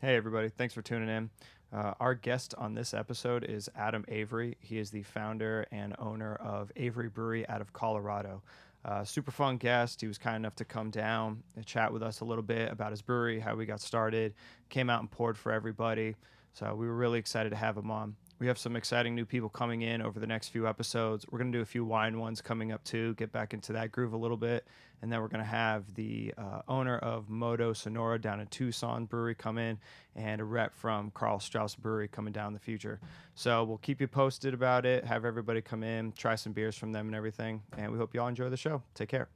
Hey, everybody. Thanks for tuning in. Uh, our guest on this episode is Adam Avery. He is the founder and owner of Avery Brewery out of Colorado. Uh, super fun guest. He was kind enough to come down and chat with us a little bit about his brewery, how we got started, came out and poured for everybody. So we were really excited to have him on. We have some exciting new people coming in over the next few episodes. We're going to do a few wine ones coming up too, get back into that groove a little bit. And then we're going to have the uh, owner of Moto Sonora down in Tucson Brewery come in and a rep from Karl Strauss Brewery coming down in the future. So we'll keep you posted about it, have everybody come in, try some beers from them and everything. And we hope you all enjoy the show. Take care.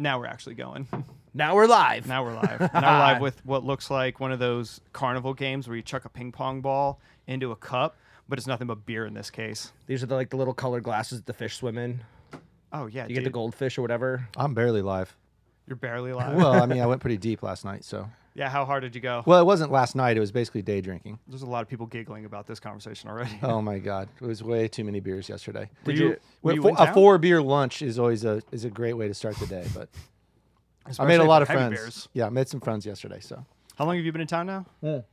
Now we're actually going. Now we're live. Now we're live. now we're live with what looks like one of those carnival games where you chuck a ping pong ball into a cup, but it's nothing but beer in this case. These are the, like the little colored glasses that the fish swim in. Oh yeah, You get the dude. goldfish or whatever. I'm barely live. You're barely live. Well, I mean, I went pretty deep last night, so. Yeah, how hard did you go? Well, it wasn't last night. It was basically day drinking. There's a lot of people giggling about this conversation already. Oh my god, it was way too many beers yesterday. Did you, you- you fo- in a four beer lunch is always a is a great way to start the day. But I made a lot of friends. beers. Yeah, I made some friends yesterday. So How long have you been in town now?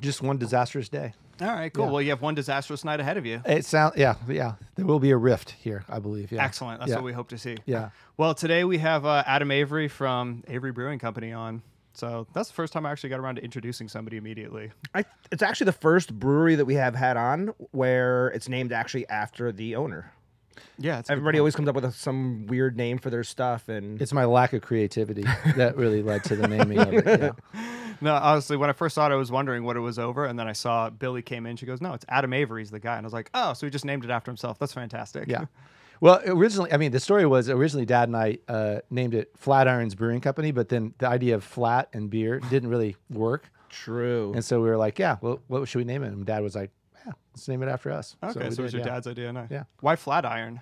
just one disastrous day. All right, cool. Yeah. Well, you have one disastrous night ahead of you. It sound yeah yeah. There will be a rift here, I believe. Yeah. Excellent. That's Yeah. what we hope to see. Yeah. Well, today we have uh, Adam Avery from Avery Brewing Company on. So that's the first time I actually got around to introducing somebody immediately. I, it's actually the first brewery that we have had on where it's named actually after the owner. Yeah, it's Everybody always comes up with a, some weird name for their stuff, and It's my lack of creativity that really led to the naming of it. Yeah. No, honestly, when I first saw it, I was wondering what it was over, and then I saw Billy came in. She goes, "No, it's Adam Avery's the guy," and I was like, "Oh, so he just named it after himself. That's fantastic." Yeah. Well, originally, I mean, the story was originally Dad and I uh, named it Flatirons Brewing Company, but then the idea of flat and beer didn't really work, true. and so we were like, "Yeah, well, what should we name it?" And Dad was like, "Yeah, let's name it after us." Okay, so, we it was did, your yeah. dad's idea. Nice. Yeah. Why Flatiron?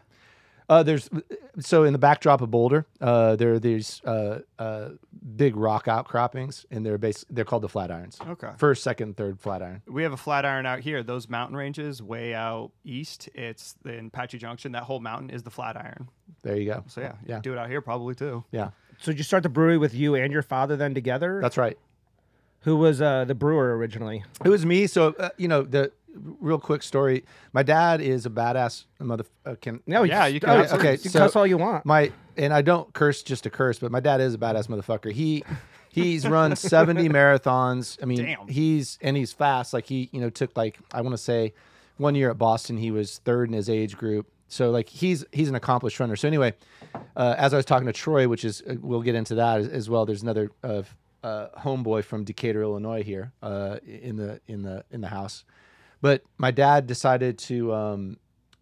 Uh, there's so in the backdrop of Boulder, uh, there are these uh, uh, big rock outcroppings, and they're bas- they're called the Flatirons. Okay. First, second, third Flatiron. We have a Flatiron out here. Those mountain ranges way out east. It's in Apache Junction. That whole mountain is the Flatiron. There you go. So yeah, you Yeah. can do it out here probably too. Yeah, so did you start the brewery with you and your father then together? that's right. Who was uh, the brewer originally? It was me. So uh, you know the real quick story. My dad is a badass mother. Uh, can No, Yeah, you can oh, You Okay, can so- cuss all you want. my and I don't curse just to curse, but my dad is a badass motherfucker. He he's run 70 marathons. I mean, Damn. he's and he's fast. Like he, you know, took like I want to say one year at Boston, he was third in his age group. So like he's he's an accomplished runner. So anyway, uh, as I was talking to Troy, which is uh, we'll get into that as, as well. There's another uh, uh, homeboy from Decatur, Illinois here uh, in the in the in the house. But my dad decided to um,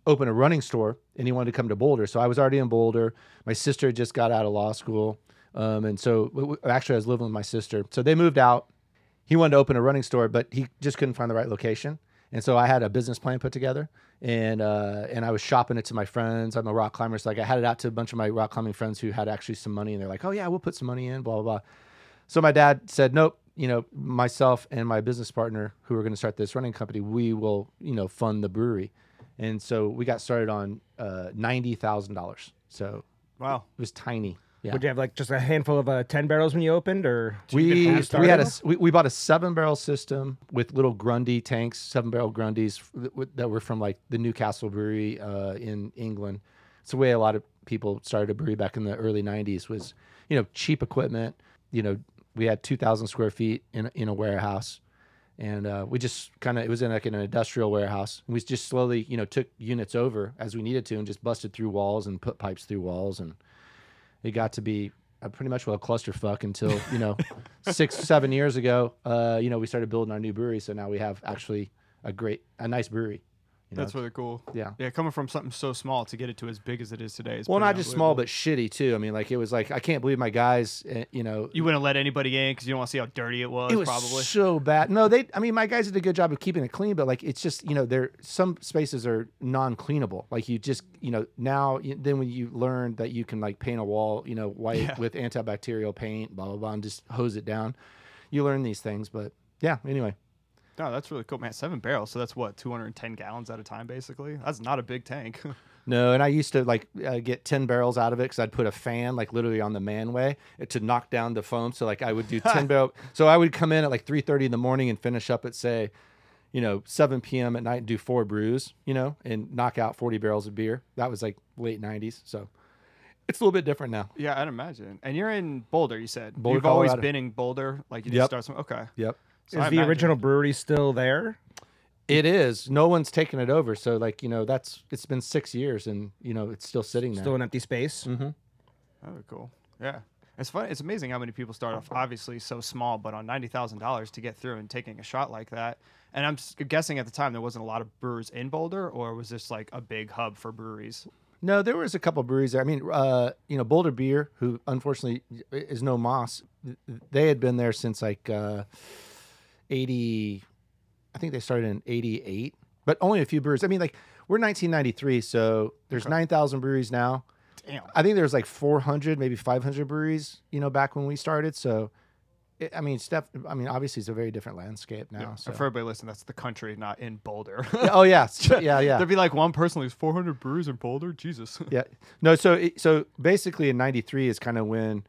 open a running store and he wanted to come to Boulder. So I was already in Boulder. My sister just got out of law school. Um, and so actually, I was living with my sister. So they moved out. He wanted to open a running store, but he just couldn't find the right location. And so I had a business plan put together and uh, and I was shopping it to my friends. I'm a rock climber. So like I had it out to a bunch of my rock climbing friends who had actually some money and they're like, oh, yeah, we'll put some money in, blah, blah, blah. So my dad said, nope, you know, myself and my business partner who are going to start this running company, we will, you know, fund the brewery. And so we got started on uh, $90,000. So Wow. it was tiny. Yeah. Would you have like just a handful of uh, ten barrels when you opened, or we, get we had a s- we, we bought a seven barrel system with little Grundy tanks, seven barrel Grundys that that were from like the Newcastle Brewery uh, in England. It's the way a lot of people started a brewery back in the early '90s. Was you know cheap equipment. You know we had 2,000 square feet in a- in a warehouse, and uh, we just kind of it was in like an industrial warehouse. We just slowly you know took units over as we needed to, and just busted through walls and put pipes through walls. And it got to be uh, pretty much well a clusterfuck until you know six seven years ago uh, you know we started building our new brewery. So now we have actually a great a nice brewery You know? That's really cool. Yeah. Yeah, coming from something so small to get it to as big as it is today is well, not just small, but shitty too. I mean, like it was like I can't believe my guys. uh, You know, you wouldn't let anybody in because you don't want to see how dirty it was. it was probably. so bad. No, they. I mean, my guys did a good job of keeping it clean, but like it's just you know there some spaces are non-cleanable. Like you just you know now you, then when you learn that you can like paint a wall you know white Yeah. with antibacterial paint, blah blah blah, and just hose it down. You learn these things, but yeah. Anyway, No, that's really cool, man. Seven barrels, so that's what 210 gallons at a time, basically. That's not a big tank. no, and I used to like uh, get ten barrels out of it because I'd put a fan like literally on the manway uh, to knock down the foam. So like I would do ten barrel. So I would come in at like three thirty in the morning and finish up at say, you know, seven p.m. at night and do four brews, you know, and knock out forty barrels of beer. That was like late nineties. So it's a little bit different now. yeah, I'd imagine. And you're in Boulder, you said. Boulder, You've always Colorado. been in Boulder, like you Yep. just start some. Okay. Yep. So Is I the imagine- original brewery still there? It is. No one's taken it over. So like you know that's it's been six years and you know it's still sitting there. Still an empty space? Mm hmm Oh, cool. Yeah. It's fun. It's amazing how many people start off obviously so small, but on ninety thousand dollars to get through and taking a shot like that. And I'm guessing at the time there wasn't a lot of brewers in Boulder, or was this like a big hub for breweries? No, there was a couple breweries there. I mean, uh, you know, Boulder Beer, who unfortunately is no Moss, they had been there since like uh, eighty. I think they started in eighty eight, but only a few breweries. I mean, like we're nineteen ninety three, so there's Okay. nine thousand breweries now. Damn. I think there's like four hundred, maybe five hundred breweries. You know, back when we started. So, it, I mean, Steph. I mean, obviously, it's a very different landscape now. Yeah. So. For everybody listening, that's the country, not in Boulder. oh yeah, yeah, yeah. There'd be like one person who's 400 brewers in Boulder. Jesus. Yeah. No, so it- so basically in 93 is kind of when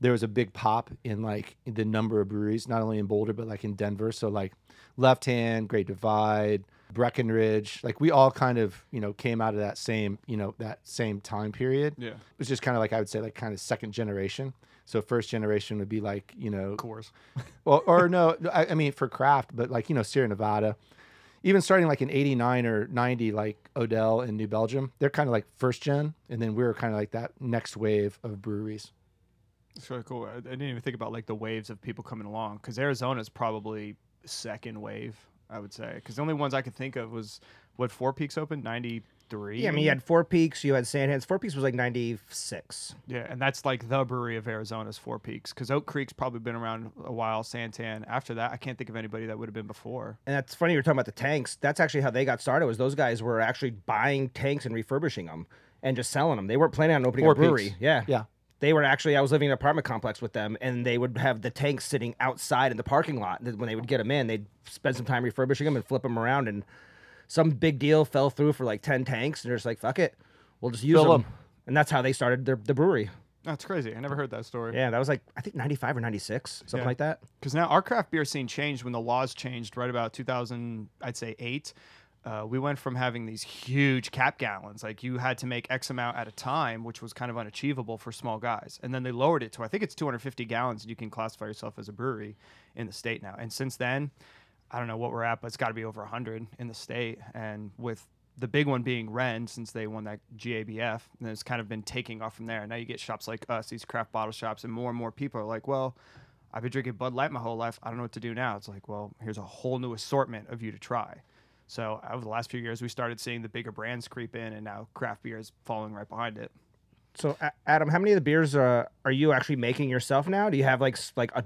there was a big pop in like the number of breweries, not only in Boulder but like in Denver. So like Left Hand, Great Divide, Breckenridge, like we all kind of, you know, came out of that same, you know, that same time period. Yeah. It was just kind of like I would say like kind of second generation. So first generation would be like, you know, Coors. well, or no, I, I mean for craft, but like you know Sierra Nevada, even starting like in '89 or '90, like Odell in New Belgium, they're kind of like first gen, and then we were kind of like that next wave of breweries. It's really cool. I, I didn't even think about like the waves of people coming along because Arizona's probably second wave. I would say because the only ones I could think of was what Four Peaks opened '93. Yeah, I mean, you had Four Peaks, you had Santans. Four Peaks was like 96. Yeah, and that's like the brewery of Arizona's Four Peaks because Oak Creek's probably been around a while. Santan. After that, I can't think of anybody that would have been before. And that's funny, you were talking about the tanks. That's actually how they got started, was those guys were actually buying tanks and refurbishing them and just selling them. They weren't planning on opening Four a brewery. Peaks. Yeah. Yeah. They were actually, I was living in an apartment complex with them, and they would have the tanks sitting outside in the parking lot. And When they would get them in, they'd spend some time refurbishing them and flip them around. And some big deal fell through for like 10 tanks, and they're just like, fuck it, we'll just use Fill them. 'em. And that's how they started their, the brewery. That's crazy. I never heard that story. Yeah, that was like, I think 95 or 96, something Yeah. like that. because now our craft beer scene changed when the laws changed right about 2000 i'd say 8 uh, we went from having these huge cap gallons like you had to make x amount at a time which was kind of unachievable for small guys and then they lowered it to i think it's 250 gallons and you can classify yourself as a brewery in the state now and since then i don't know what we're at but it's got to be over 100 in the state and with the big one being Wren, since they won that GABF, and it's kind of been taking off from there. Now you get shops like us, these craft bottle shops, and more and more people are like, well, I've been drinking Bud Light my whole life. I don't know what to do now. It's like, well, here's a whole new assortment of you to try. So over the last few years, we started seeing the bigger brands creep in, and now craft beer is following right behind it. So, Adam, how many of the beers uh, are you actually making yourself now? Do you have like like a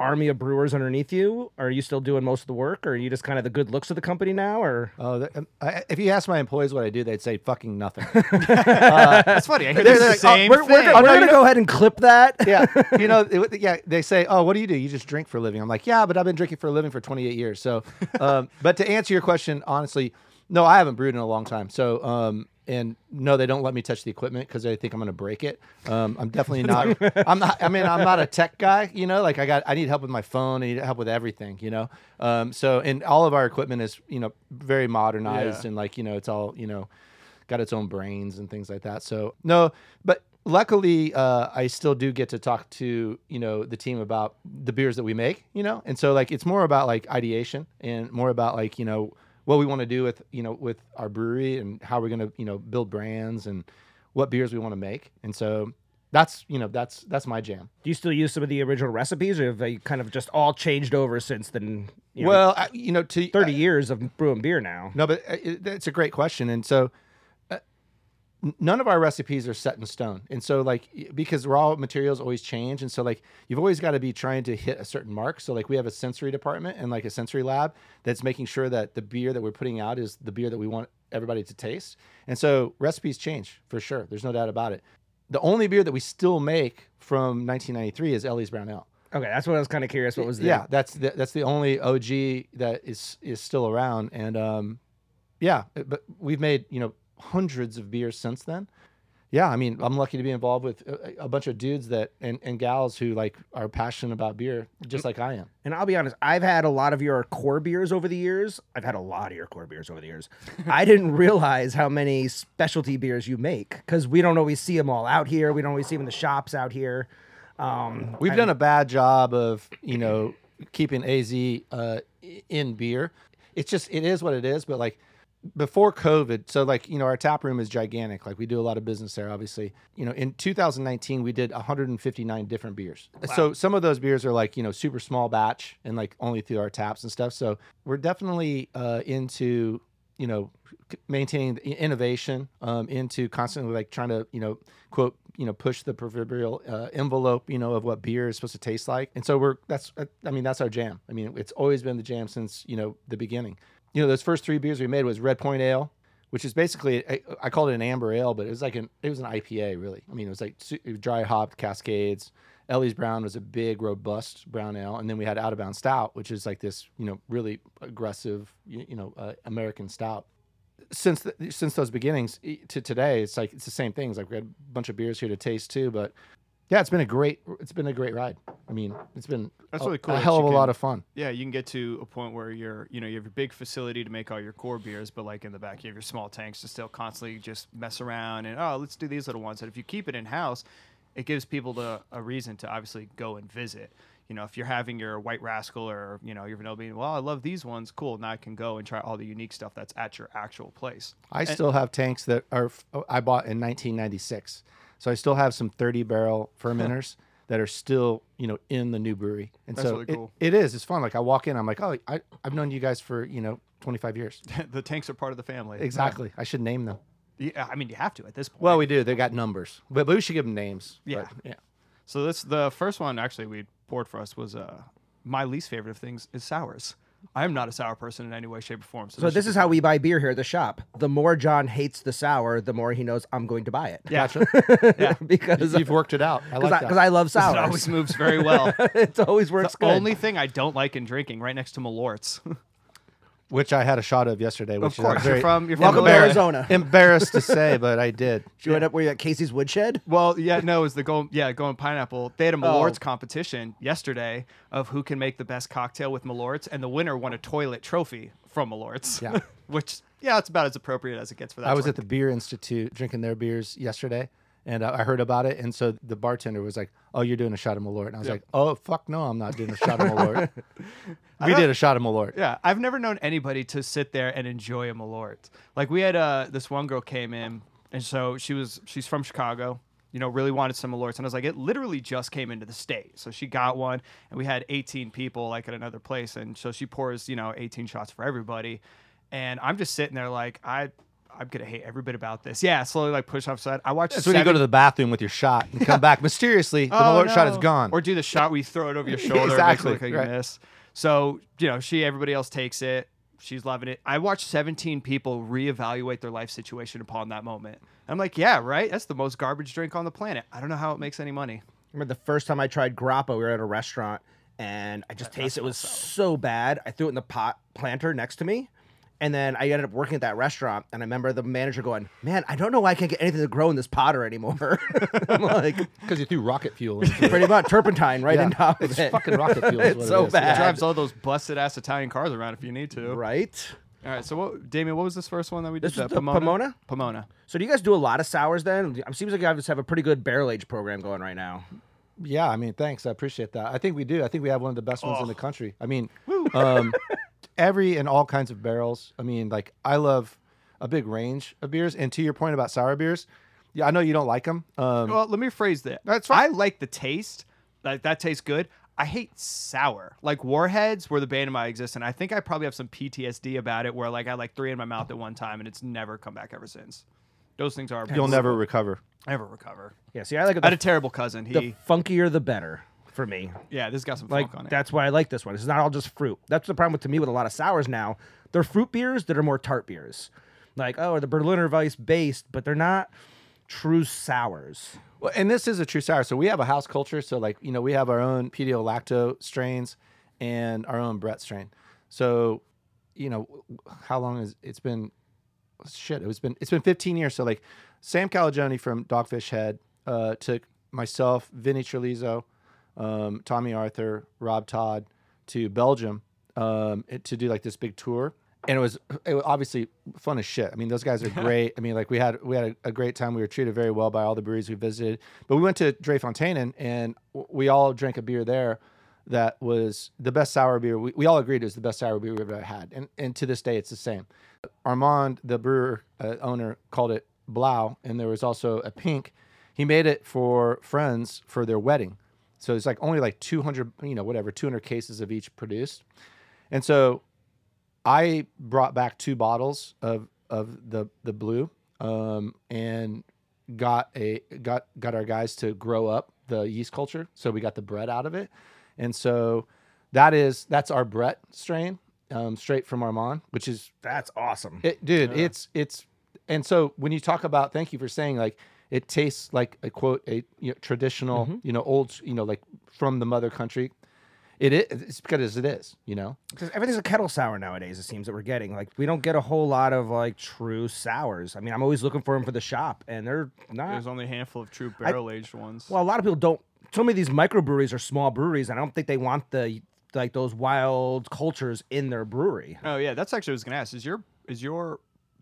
army of brewers underneath you? Are you still doing most of the work? Or are you just kind of the good looks of the company now? Or Oh, that, um, I, if you ask my employees what I do, they'd say fucking nothing. That's funny. I hear They're the like, oh, same we're, we're, thing. gonna- we're gonna you go ahead and clip that. yeah, you know, it, yeah. They say, "Oh, what do you do? You just drink for a living." I'm like, "Yeah, but I've been drinking for a living for 28 years." So, um, but to answer your question honestly, no, I haven't brewed in a long time. So, um, and no, they don't let me touch the equipment because they think I'm going to break it. Um, I'm definitely not. I'm not. I mean, I'm not a tech guy. You know, like I got. I need help with my phone. I need help with everything. You know. Um, so, and all of our equipment is you know very modernized Yeah. and like you know it's all you know got its own brains and things like that. So no, but luckily uh, I still do get to talk to you know the team about the beers that we make. You know, and so like it's more about like ideation and more about like you know what we want to do with you know with our brewery and how we're gonna you know build brands and what beers we want to make. And so that's you know that's that's my jam. Do you still use some of the original recipes, or have they kind of just all changed over since then? You know, well, I, you know, to thirty years of brewing beer now. No, but uh, it, it's a great question, and so uh, none of our recipes are set in stone, and so like because raw materials always change, and so like you've always got to be trying to hit a certain mark. So like we have a sensory department and like a sensory lab that's making sure that the beer that we're putting out is the beer that we want everybody to taste, and so recipes change for sure. There's no doubt about it. The only beer that we still make from 1993 is Ellie's Brown Ale. Okay, that's what I was kind of curious. What was the Yeah, that's the, that's the only OG that is is still around, and um, yeah, but we've made you know hundreds of beers since then. Yeah, I mean, I'm lucky to be involved with a, a bunch of dudes that and, and gals who like are passionate about beer, just like I am. And I'll be honest, I've had a lot of your core beers over the years. I've had a lot of your core beers over the years. I didn't realize how many specialty beers you make because we don't always see them all out here. We don't always see them in the shops out here. Um, We've done a bad job of you know keeping AZ uh, in beer. It's just it is what it is. But like before COVID, so like you know our tap room is gigantic. Like we do a lot of business there. Obviously, you know in 2019 we did 159 different beers. So some of those beers are like you know super small batch and like only through our taps and stuff. So we're definitely uh, into you know maintaining the innovation um, into constantly like trying to you know quote you know push the proverbial uh, envelope you know of what beer is supposed to taste like and so we're that's uh, i mean that's our jam i mean it's always been the jam since you know the beginning you know those first three beers we made was red point ale which is basically I, I called it an amber ale but it was like an it was an ipa really i mean it was like su- dry hopped cascades Ellie's Brown was a big, robust brown ale, and then we had Out of Bound Stout, which is like this, you know, really aggressive, you, you know, uh, American stout. Since the, since those beginnings to today, it's like it's the same things. Like we had a bunch of beers here to taste too, but yeah, it's been a great it's been a great ride. I mean, it's been That's a, really cool a that hell of a lot of fun. Yeah, you can get to a point where you're, you know, you have your big facility to make all your core beers, but like in the back, you have your small tanks to still constantly just mess around and oh, let's do these little ones. And if you keep it in house, it gives people the, a reason to obviously go and visit. You know, if you're having your White Rascal or you know your Vanilla Bean, well, I love these ones. Cool, now I can go and try all the unique stuff that's at your actual place. I still have tanks that are f- I bought in 1996, so I still have some 30 barrel fermenters that are still you know in the new brewery. And That's so really it- it is. It's fun. Like I walk in, I'm like, oh, I, I've known you guys for you know 25 years. the tanks are part of the family. Exactly. I should name them. Yeah, I mean, you have to at this point. Well, we do. They got numbers, but, but we should give them names. Yeah. But, yeah. So this the first one actually we poured for us was uh my least favorite of things is sours. I am not a sour person in any way, shape, or form. So, so this is how we buy beer here at the shop. The more John hates the sour, the more he knows I'm going to buy it. yeah, yeah, because You've worked it out. I like because that. I, 'cause I love sour. it always moves very well. it always works the good. only thing I don't like in drinking, right next to Malorts. Which I had a shot of yesterday. Which of course, is very you're from you're from Welcome to Arizona. embarrassed to say, but I did. Did you end up where you at Casey's Woodshed? Well, yeah, no, it was the going, yeah, going pineapple. They had a Oh. Competition yesterday of who can make the best cocktail with Malorts, and the winner won a toilet trophy from Malorts. Yeah. which yeah, it's about as appropriate as it gets for that. I was sort at the Beer Institute drinking their beers yesterday, and I heard about it. And so the bartender was like, "Oh, you're doing a shot of Malort," and I was Yeah. like, "Oh, fuck no, I'm not doing a shot of Malort." we did a shot of Malort. Yeah, I've never known anybody to sit there and enjoy a Malort. Like we had uh this one girl came in, and so she was she's from Chicago. You know, really wanted some Malorts, and I was like, it literally just came into the state, so she got one, and we had 18 people like at another place, and so she pours you know 18 shots for everybody, and I'm just sitting there like I. I'm gonna hate every bit about this. Yeah, slowly like push off side. I watched. That's when you go to the bathroom with your shot and come back mysteriously. The Oh, Malort shot is gone. Or do the shot where you throw it over your shoulder. Exactly, Exactly. Like you right. miss. So, you know, she, everybody else takes it. She's loving it. I watched 17 people reevaluate their life situation upon that moment. I'm like, yeah, right? That's the most garbage drink on the planet. I don't know how it makes any money. remember the first time I tried grappa, we were at a restaurant and I just tasted it was so bad. I threw it in the pot planter next to me. And then I ended up working at that restaurant, and I remember the manager going, "Man, I don't know why I can't get anything to grow in this potter anymore." I'm like, Because you threw rocket fuel into it. pretty much turpentine right Yeah, in top of it's it. fucking rocket fuel. is It's what it so is. bad. Drives all those busted ass Italian cars around if you need to. right? All right. So, what, Damien, what was this first one that we did? This was The the Pomona? Pomona. So do you guys do a lot of sours then? It seems like you guys have a pretty good barrel age program going right now. Yeah, I mean, thanks. I appreciate that. I think we do. I think we have one of the best Oh. ones in the country. I mean, um, every and all kinds of barrels. I mean, like I love a big range of beers. And to your point about sour beers, Yeah, I know you don't like them. Um, Well, let me phrase that. That's fine. I like the taste. Like that tastes good. I hate sour. Like Warheads were the bane of my existence. I think I probably have some PTSD about it where like I had like three in my mouth at one time and it's never come back ever since. Those things are you'll never recover. never recover. Yeah, see, I like it. I had The, a terrible cousin. He the funkier, the better for me. yeah, this got some Like funk on it. that's why I like this one. It's not all just fruit. That's the problem with to me with a lot of sours now. They're fruit beers that are more tart beers. Like oh, the Berliner Weiss based, but they're not true sours. Well, and this is a true sour. So we have a house culture. So like you know we have our own pedio lacto strains and our own Brett strain. So you know how long has it's been? Shit, it was been it's been 15 years. So like Sam Calagione from Dogfish Head uh, took myself, Vinny Cilurzo, um, Tomme Arthur, Rob Tod to Belgium um, to do like this big tour. And it was, it was obviously fun as shit. I mean, those guys are great. I mean, like we had we had a, a great time. We were treated very well by all the breweries we visited. But we went to Drie Fonteinen and we all drank a beer there that was the best sour beer. We, we all agreed it was the best sour beer we've ever had. And and to this day, it's the same. Armand, the brewer uh, owner, called it Blau, and there was also a pink. He made it for friends for their wedding. So it's like only like 200, you know, whatever, 200 cases of each produced. And so I brought back two bottles of of the the blue um, and got a got got our guys to grow up the yeast culture. So we got the Brett out of it. And so that is that's our Brett strain, um, straight from Armand, which is That's awesome. it, dude, it's it's and so when you talk about thank you for saying like it tastes like a quote a you know, traditional mm-hmm. you know old you know like from the mother country. It is it's because it is you know Because everything's a kettle sour nowadays. It seems that we're getting like we don't get a whole lot of like true sours. I mean, I'm always looking for them for the shop, and they're not. There's only a handful of true barrel aged ones. Well, a lot of people don't. So many of these microbreweries are small breweries, and I don't think they want the like those wild cultures in their brewery. Oh yeah, that's actually what I was gonna ask. Is your is your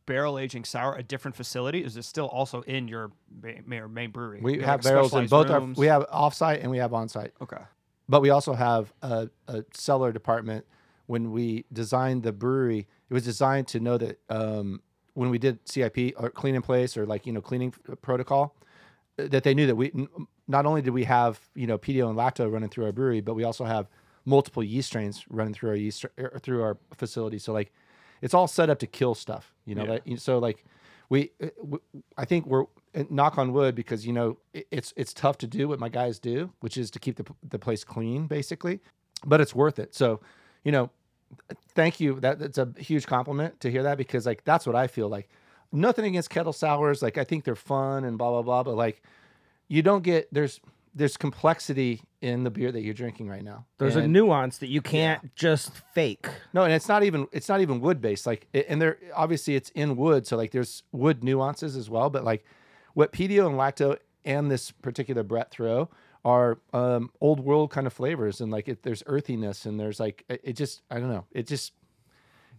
barrel aging sour a different facility? Is it still also in your main, main, brewery? we You have like, barrels in both our we have offsite and we have onsite okay. but we also have a, a cellar department when we designed the brewery it was designed to know that um, when we did cip or clean in place or like you know cleaning protocol that they knew that we not only did we have you know pedio and lacto running through our brewery but we also have multiple yeast strains running through our yeast er, through our facility so like it's all set up to kill stuff you know Yeah. like, so like we uh, i think we're uh, knock on wood because you know it- it's it's tough to do what my guys do which is to keep the, the place clean basically but it's worth it. So you know thank you. That that's a huge compliment to hear that because like that's what i feel like. Nothing against kettle sours like i think they're fun and blah blah blah but like you don't get there's there's complexity in the beer that you're drinking right now There's a nuance that you can't just fake. no, and it's not even it's not even wood based. Like, and there obviously it's in wood, so like there's wood nuances as well. But like, what pedio and lacto and this particular Brett throw are um, old world kind of flavors, and like it, there's earthiness, and there's like it, it just I don't know, it just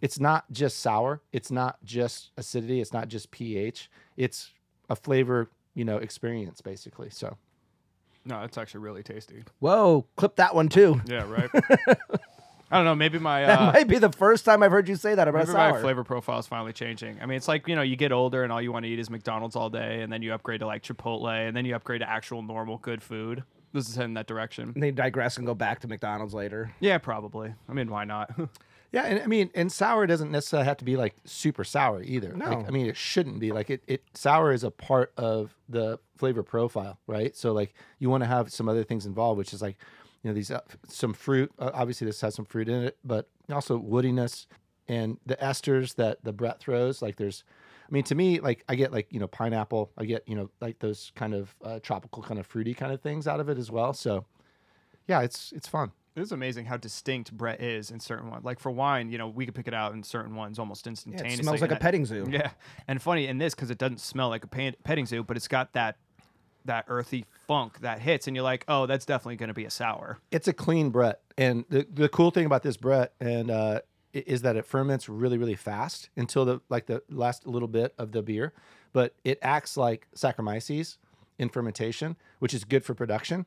it's not just sour, it's not just acidity, it's not just pH, it's a flavor you know experience basically. So No, it's actually really tasty. Whoa, clip that one too. Yeah, right. I don't know. Maybe my That uh, might be the first time I've heard you say that about maybe my sour. flavor profile is finally changing. I mean, it's like you know, you get older and all you want to eat is McDonald's all day, and then you upgrade to like Chipotle, and then you upgrade to actual normal good food. This is heading that direction. And they digress and go back to McDonald's later. Yeah, probably. I mean, why not? Yeah, and I mean, and sour doesn't necessarily have to be like super sour either. No. Like, I mean, it shouldn't be like it. It sour is a part of the flavor profile, right? So like you want to have some other things involved, which is like you know these uh, some fruit. Uh, obviously, this has some fruit in it, but also woodiness and the esters that the Brett throws. Like there's, I mean, to me, like I get like you know pineapple. I get you know like those kind of uh, tropical kind of fruity kind of things out of it as well. So yeah, it's it's fun. It is amazing how distinct Brett is in certain ones. Like for wine, you know, we could pick it out in certain ones almost Yeah, instantaneously. it smells like and a that- petting zoo. Yeah, and funny in this because it doesn't smell like a pan- petting zoo, but it's got that that earthy funk that hits, and you're like, oh, that's definitely going to be a sour. it's a clean Brett, and the the cool thing about this Brett and uh, i- is that it ferments really really fast until the like the last little bit of the beer, but it acts like Saccharomyces in fermentation, which is good for production.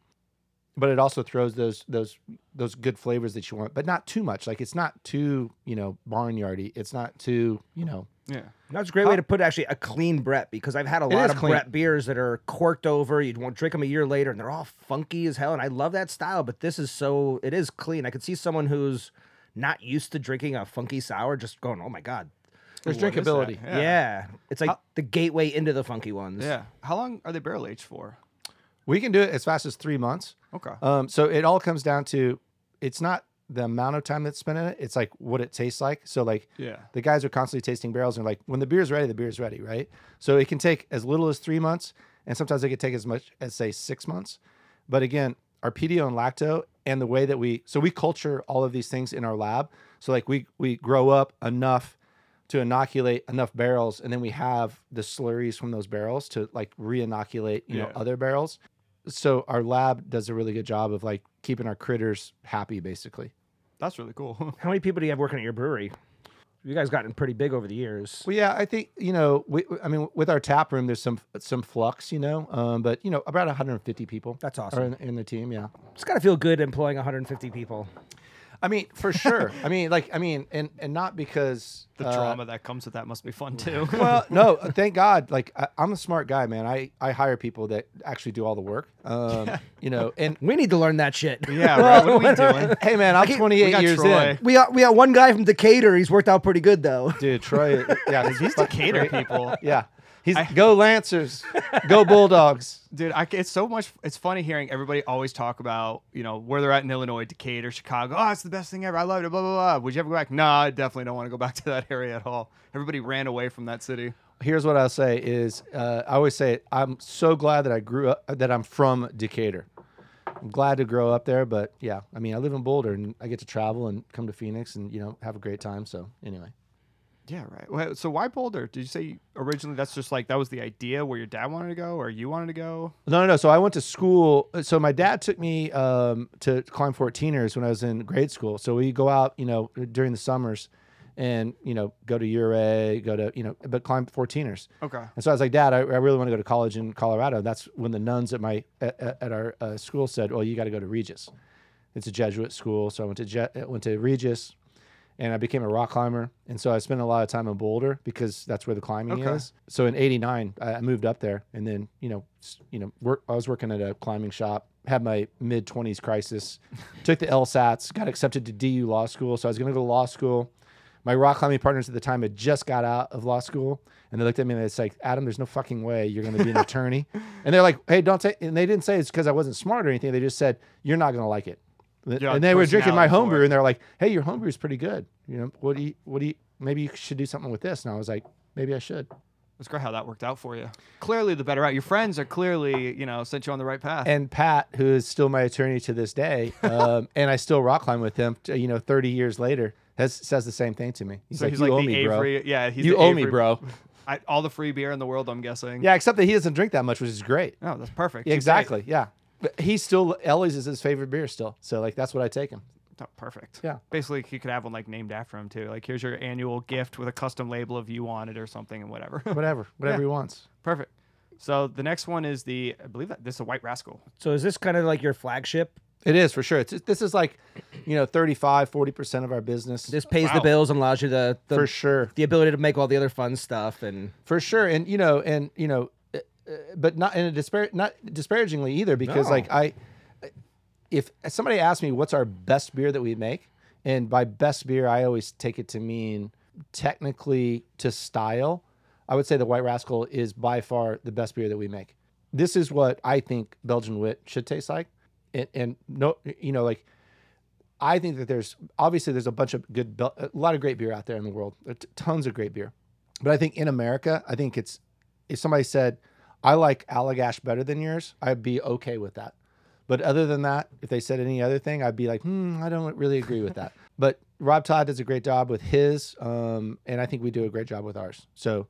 But it also throws those those those good flavors that you want, but not too much. Like it's not too you know barnyardy. It's not too you know. Yeah. That's a great way to put actually a clean Brett because I've had a lot of clean. Brett beers that are corked over. You'd want to drink them a year later and they're all funky as hell. And I love that style, but this is so it is clean. I could see someone who's not used to drinking a funky sour just going, "Oh my god." There's What is that? drinkability. Yeah. It's like the gateway into the funky ones. Yeah. How long are they barrel aged for? We can do it as fast as three months. Okay. Um, so it all comes down to it's not the amount of time that's spent in it. It's like what it tastes like. So like Yeah. the guys are constantly tasting barrels and like when the beer's ready, the beer's ready, right? So it can take as little as three months, and sometimes it can take as much as say six months. But again, our pedio and lacto and the way that we so we culture all of these things in our lab. So like we we grow up enough to inoculate enough barrels, and then we have the slurries from those barrels to like re-inoculate, you know, other barrels. So our lab does a really good job of like keeping our critters happy, basically. That's really cool. How many people do you have working at your brewery? You guys gotten pretty big over the years. Well, yeah, I think you know, we, I mean, with our tap room, there's some some flux, you know, um, but you know, about 150 people. That's Are awesome. in, in the team, yeah. It's got to feel good employing 150 people. I mean, for sure. I mean, like, I mean, and and not because the uh, drama that comes with that must be fun too. Well, no, thank God. Like, I, I'm a smart guy, man. I I hire people that actually do all the work. Um, you know, and We need to learn that shit. yeah, right. What are we doing? hey, man, I'm 28 years Troy. in. We got we got one guy from Decatur. He's worked out pretty good though. Dude, Troy, yeah, These fucking Decatur great. people. Yeah, he's go Lancers, go Bulldogs. Dude, I, it's so much. It's funny hearing everybody always talk about you know where they're at in Illinois, Decatur, Chicago. Oh, it's the best thing ever. I love it. Blah blah blah. Would you ever go back? No, I definitely don't want to go back to that area at all. Everybody ran away from that city. here's what I'll say is uh, I always say it, I'm so glad that I grew up that I'm from Decatur. I'm glad to grow up there, but yeah, I mean I live in Boulder and I get to travel and come to Phoenix and you know have a great time. So anyway, Yeah, right. Well, So why Boulder? Did you say originally that's just like that was the idea where your dad wanted to go or you wanted to go? no, no, no. So I went to school. So my dad took me um, to climb 14ers when I was in grade school. So we go out, you know, during the summers, and you know go to Ouray, go to you know, but climb 14ers. Okay. And so I was like, Dad, I, I really want to go to college in Colorado. That's when the nuns at my at, at our uh, school said, "Well, you got to go to Regis. It's a Jesuit school." So I went to Je- went to Regis, and I became a rock climber. And so I spent a lot of time in Boulder because that's where the climbing Okay. is. So in '89, I, moved up there, and then you know, you know, work, I was working at a climbing shop. Had my mid 20s crisis. took the LSATs. Got accepted to DU Law School. So I was going to go to law school my rock climbing partners at the time had just got out of law school and they looked at me and it's like adam there's no fucking way you're going to be an attorney and they're like hey don't say and they didn't say it's because i wasn't smart or anything they just said you're not going to like it Yeah, and they were drinking my homebrew and they're like hey your homebrew is pretty good you know what do you what do you maybe you should do something with this and i was like maybe i should It's great how that worked out for you. Clearly, the better out. Your friends are clearly, you know, sent you on the right path. and pat who is still my attorney to this day um, and i still rock climb with him you know 30 years later has says the same thing to me he's so like he's you like owe the me bro Yeah, he's you owe me bro I, all the free beer in the world, I'm guessing. yeah except that he doesn't drink that much which is great Oh, that's perfect. Yeah, exactly. Yeah. But he's still Ellie's is his favorite beer still. So like that's what I take him. Oh, perfect. Yeah. Basically, you could have one like named after him too. Like, here's your annual gift with a custom label if you want it or something and whatever. Whatever. Whatever Yeah. he wants. perfect. So the next one is the I believe that this is a White Rascal. So is this kind of like your flagship? It is for sure. It's this is like, you know, 35, 40% of our business. This pays Wow. the bills and allows you the the, for sure. the ability to make all the other fun stuff and For sure. And you know, and you know, but not in a dispar- not disparagingly either because No. like I if somebody asks me what's our best beer that we make, and by best beer I always take it to mean technically to style, I would say the White Rascal is by far the best beer that we make. This is what I think Belgian wit should taste like, and, and no, you know, like I think that there's obviously there's a bunch of good, Bel- a lot of great beer out there in the world, There are t- tons of great beer, but I think in America, I think it's if somebody said I like Allagash better than yours, I'd be okay with that. But other than that, if they said any other thing, I'd be like, hmm, I don't really agree with that. but Rob Tod does a great job with his, um, and I think we do a great job with ours. So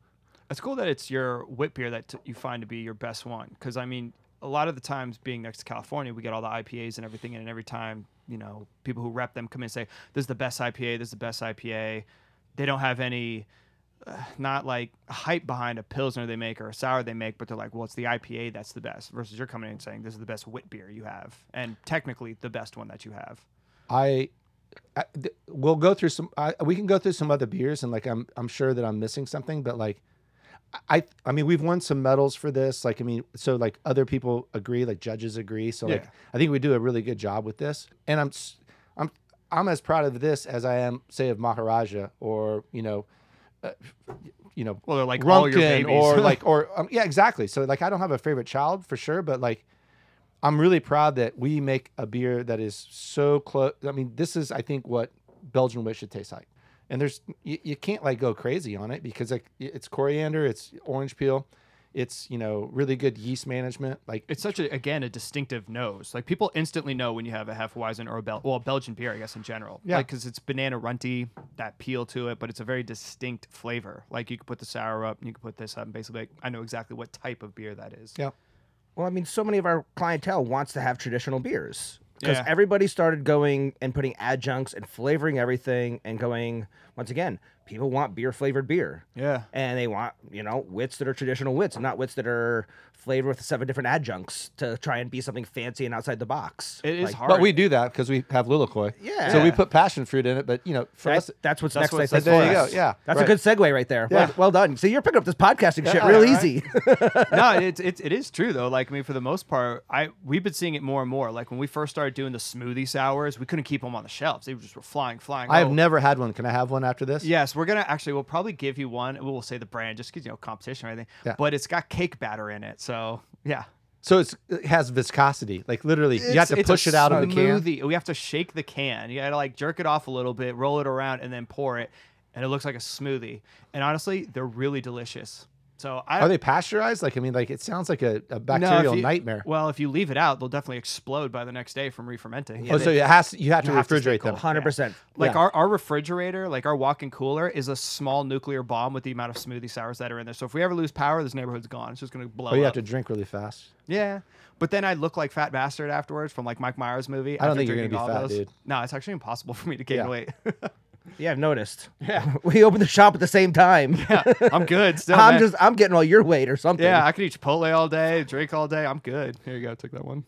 It's cool that it's your wit beer that t- you find to be your best one. Because I mean, a lot of the times being next to California, we get all the IPAs and everything, in, and every time you know people who rep them come in and say, "This is the best IPA. This is the best IPA." They don't have any not like hype behind a pilsner they make or a sour they make, but they're like, well, it's the IPA that's the best. Versus you're coming in and saying this is the best wit beer you have, and technically the best one that you have. I, I th- we'll go through some. I, we can go through some other beers, and like I'm, I'm sure that I'm missing something, but like, I, I mean, we've won some medals for this. Like, I mean, so like other people agree, like judges agree. So like, I think we do a really good job with this, and I'm, I'm I'm as proud of this as I am, say, of Maharaja or you know, uh, you know, Well, they're like all your Rumpkin babies. or like or um, yeah exactly. So like i don't have a favorite child for sure but like i'm really proud that we make a beer that is so close i mean this is i think what belgian wit should taste like. And there's you, you can't like go crazy on it because like it's coriander it's orange peel it's you know really good yeast management like it's such a again a distinctive nose. Like people instantly know when you have a Hefeweizen or a Bel- well Belgian beer, I guess in general. Yeah. because it's banana runty, that peel to it, but it's a very distinct flavor. Like you could put the sour up, and you could put this up, and basically like, I know exactly what type of beer that is. yeah Well, I mean, so many of our clientele wants to have traditional beers because Yeah. everybody started going and putting adjuncts and flavoring everything and going. Once again, people want beer flavored beer. Yeah. and they want you know wits that are traditional wits, not wits that are flavored with seven different adjuncts to try and be something fancy and outside the box. It is Like, hard. but we do that because we have Lilikoi. Yeah. so we put passion fruit in it but you know for that- us that's what's that's next. what's- I think, there for you go, yeah, that's right. a good segue right there. Well, Yeah. well done. See, you're picking up this podcasting shit real right. easy. no, it's it's it is true though. Like I mean, for the most part, I we've been seeing it more and more. Like when we first started doing the smoothie sours, we couldn't keep them on the shelves; they were just were flying, flying. i have Oh, never had one can i have one after this Yes, we're gonna actually. We'll probably give you one. We'll say the brand just because you know competition or anything. Yeah. But it's got cake batter in it, so yeah. So it's, it has viscosity. Like literally, you have to push it out of the can. smoothie. We have to shake the can. You gotta like jerk it off a little bit, roll it around, and then pour it, and it looks like a smoothie. And honestly, they're really delicious. So I Are they pasteurized? Like I mean, like it sounds like a, a No, bacterial you- nightmare. Well, if you leave it out, they'll definitely explode by the next day from re-fermenting. oh, so it has you have to you to stay refrigerate cold. them. Hundred percent. Like Yeah. our, our refrigerator, like our walk-in cooler, is a small nuclear bomb with the amount of smoothie sours that are in there. So if we ever lose power, this neighborhood's gone. It's just gonna blow But you up. have to drink really fast. Yeah, but then I look like fat bastard afterwards from like Mike Myers movie. I don't think you're gonna drinking be all fat, those. dude. No, it's actually impossible for me to gain Yeah. weight. Yeah, I've noticed. Yeah. we opened the shop at the same time. yeah, I'm good. Still, I'm man. just I'm getting all your weight or something. yeah. I could eat Chipotle all day, drink all day. I'm good. Here you go. Take that one.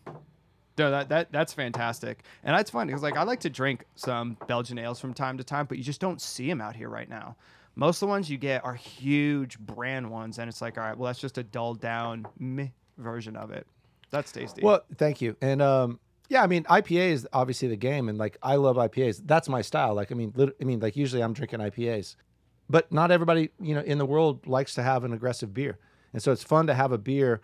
No, that, that that's fantastic, and that's fun because like I like to drink some Belgian ales from time to time, but you just don't see them out here right now. Most of the ones you get are huge brand ones, and it's like, all right, well, that's just a dulled down meh version of it. That's tasty. Well, thank you. And um, yeah, I mean, IPA is obviously the game, and like I love IPAs. That's my style. Like I mean, lit- I mean, like usually I'm drinking IPAs, but not everybody, you know, in the world likes to have an aggressive beer, and so it's fun to have a beer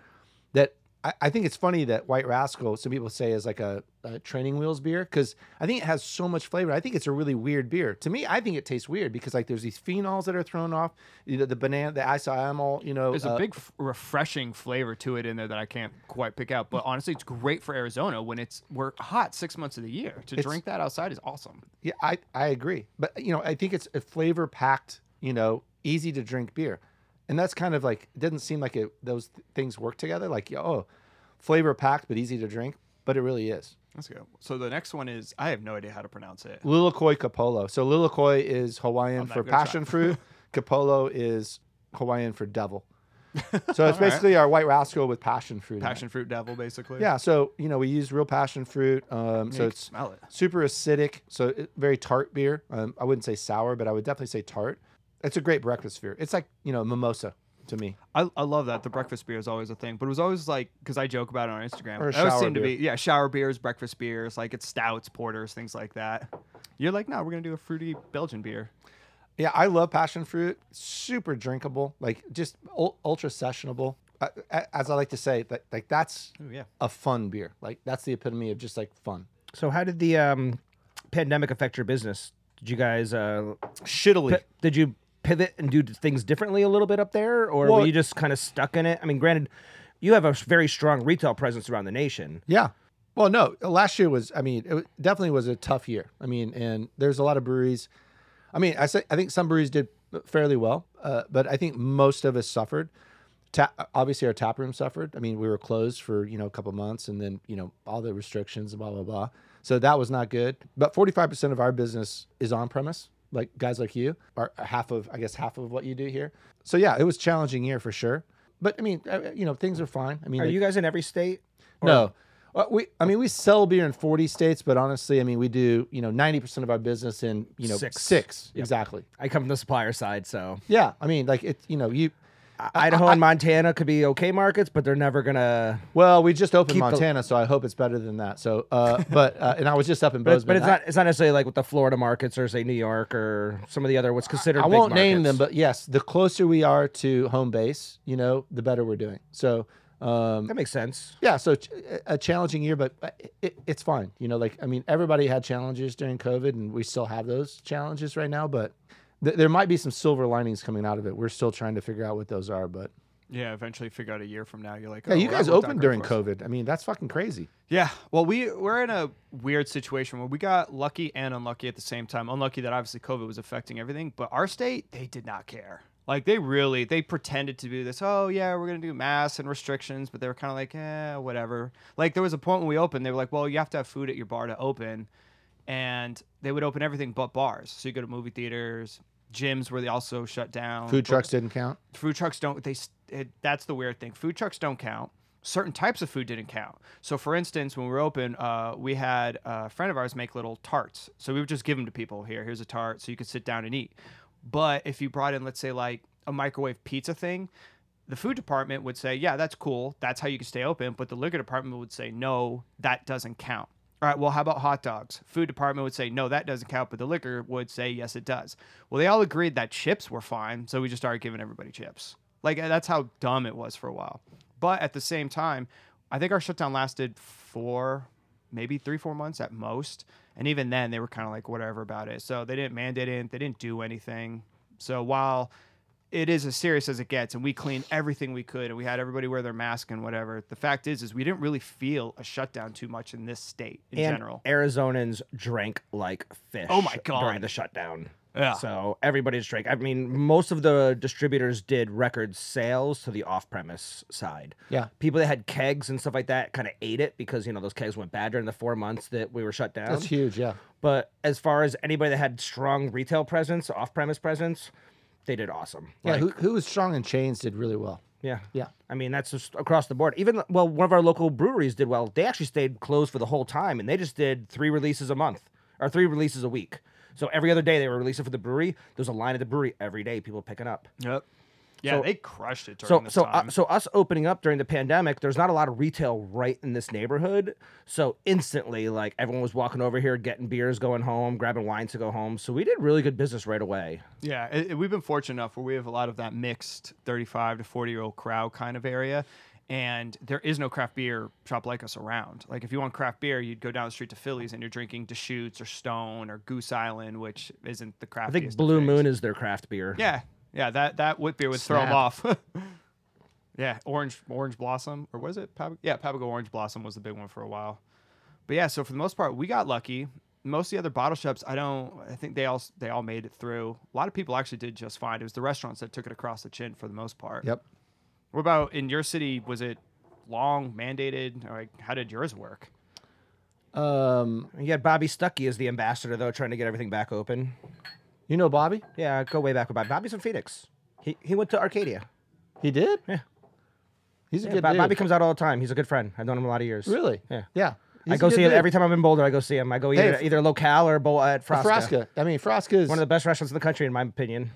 that I, I think it's funny that White Rascal. Some people say is like a, a training wheels beer because I think it has so much flavor. I think it's a really weird beer. To me, I think it tastes weird because like there's these phenols that are thrown off. You know, the banana, the isoamyl. You know, There's uh, a big, f- refreshing flavor to it in there that I can't quite pick out. But honestly, it's great for Arizona when it's we're hot six months of the year. To drink that outside is awesome. Yeah, I, I agree. But you know, I think it's a flavor packed, you know, easy to drink beer. And that's kind of like it doesn't seem like it, those th- things work together. Like, oh, flavor packed but easy to drink, but it really is. Let's go. So the next one is I have no idea how to pronounce it. Lilikoi Kepolo. So Lilikoi is Hawaiian for gonna try. passion fruit. Kepolo is Hawaiian for devil. So it's right. basically our white rascal with passion fruit. Passion fruit devil, basically. Yeah. So you know we use real passion fruit. Um, so it's smell it. super acidic, so it, very tart beer. Um, I wouldn't say sour, but I would definitely say tart. It's a great breakfast beer. It's like you know mimosa to me. I, I love that. The breakfast beer is always a thing, but it was always like because I joke about it on Instagram. Or a it always shower seemed to be yeah, shower beers, breakfast beers, like it's stouts, porters, things like that. You're like, no, we're gonna do a fruity Belgian beer. Yeah, I love passion fruit. Super drinkable, like just ul- ultra sessionable. Uh, as I like to say, that like that's Oh yeah. a fun beer. Like that's the epitome of just like fun. So how did the um, pandemic affect your business? Did you guys uh, Shittily. pi- did you pivot and do things differently a little bit up there, or Well- were you just kind of stuck in it? I mean, granted, you have a very strong retail presence around the nation. Yeah. Well, no, last year was, I mean, it definitely was a tough year. I mean, and there's a lot of breweries. I mean, I say, I think some breweries did fairly well, uh, but I think most of us suffered. Ta- obviously, our tap room suffered. I mean, we were closed for, you know, a couple months and then, you know, all the restrictions and blah, blah, blah. So that was not good. But 45% of our business is on premise. Like guys like you are half of I guess half of what you do here. So yeah, it was challenging year for sure. But I mean, uh, you know, things are fine. I mean, Are like- you guys in every state? no. Uh, we, I mean, we sell beer in 40 states, but honestly, I mean, we do, you know, 90% of our business in, you know, Six. six. Yep. Exactly. I come from the supplier side, so Yeah. I mean, like, it, you know, you, Idaho and Montana could be okay markets, but they're never gonna. well, we just opened Keep the- Montana, so I hope it's better than that. So, uh, but, uh, and I was just up in But, it's- Bozeman. but it's not. It's not necessarily like with the Florida markets or say New York or some of the other what's considered. I big won't name them, markets. but yes, the closer we are to home base, you know, the better we're doing. So, um, that makes sense. yeah, so ch- a challenging year, but uh, it, it's fine. You know, like I mean, everybody had challenges during COVID, and we still have those challenges right now. But th- there might be some silver linings coming out of it. We're still trying to figure out what those are. But Yeah, eventually figure out a year from now. You're like, yeah, oh, you guys opened during. COVID. I mean, that's fucking crazy. Yeah, well, we we're in a weird situation where we got lucky and unlucky at the same time. Unlucky that obviously COVID was affecting everything, but our state they did not care. Like they really they pretended to do this. Oh yeah, we're gonna do masks and restrictions, but they were kind of like, eh, whatever. Like there was a point when we opened, they were like, well, you have to have food at your bar to open, and they would open everything but bars. So you go to movie theaters, gyms where they also shut down. Food trucks didn't count. food trucks don't they it, that's the weird thing. Food trucks don't count. Certain types of food didn't count. So for instance when we were open uh, we had a friend of ours make little tarts. So we would just give them to people. Here here's a tart so you could sit down and eat. But if you brought in let's say like a microwave pizza thing the food department would say yeah that's cool. That's how you can stay open. But the liquor department would say no that doesn't count all right, well, how about hot dogs? Food department would say, no, that doesn't count, but the liquor would say, yes, it does. Well, they all agreed that chips were fine, so we just started giving everybody chips. Like, uh, that's how dumb it was for a while. But at the same time, I think our shutdown lasted four, maybe three, four months at most. And even then, they were kind of like, whatever about it. So they didn't mandate it, they didn't do anything. So while it is as serious as it gets and we cleaned everything we could and we had everybody wear their mask and whatever the fact is is we didn't really feel a shutdown too much in this state in and general Arizonans drank like fish. Oh my God. During the shutdown. Yeah. So everybody's drank. I mean, most of the distributors did record sales to the off-premise side. Yeah. People that had kegs and stuff like that kind of ate it because you know those kegs went bad during the four months that we were shut down. That's huge. Yeah. But as far as anybody that had strong retail presence, off-premise presence, they did awesome. Yeah. Like, who, who was strong in chains did really well. yeah. Yeah. I mean, that's just across the board. Even well, one of our local breweries did well. They actually stayed closed for the whole time, and they just did three releases a month or three releases a week. So every other day they were releasing for the brewery. There's a line at the brewery every day. People picking up. yep yeah So- they crushed it during So this so time uh, so us opening up during the pandemic, there's not a lot of retail right in this neighborhood. So instantly, like everyone was walking over here, getting beers, going home, grabbing wines to go home. So we did really good business right away. yeah it, it- we've been fortunate enough where we have a lot of that mixed 35 to 40 year old crowd kind of area and there is no craft beer shop like us around. Like if you want craft beer, you'd go down the street to Phillies and you're drinking Deschutes or Stone or Goose Island, which isn't the craftiest. I think Blue. Moon is their craft beer. Yeah, yeah, that that whip beer would throw Snap. them off. yeah, orange orange blossom or was it? Pab- yeah, Papago orange blossom was the big one for a while. But yeah, so for the most part, we got lucky. Most of the other bottle shops, I don't. I think they all they all made it through. A lot of people actually did just fine. It was the restaurants that took it across the chin for the most part. Yep. What about in your city? Was it long mandated? Or like, how did yours work? Um, You had Bobby Stuckey as the ambassador though, trying to get everything back open. You know Bobby? Yeah, go way back with Bobby. Bobby's from Phoenix. He he went to Arcadia. He did. Yeah. He's a Yeah, good Bob- dude. Bobby comes out all the time. He's a good friend. I've known him a lot of years. Really? Yeah. Yeah. I He's a go good see him dude. every time I'm in Boulder. I go see him. I go either Hey, either locale or bowl at Frasca. Frasca. I mean, Frasca is One of the best restaurants in the country, in my opinion.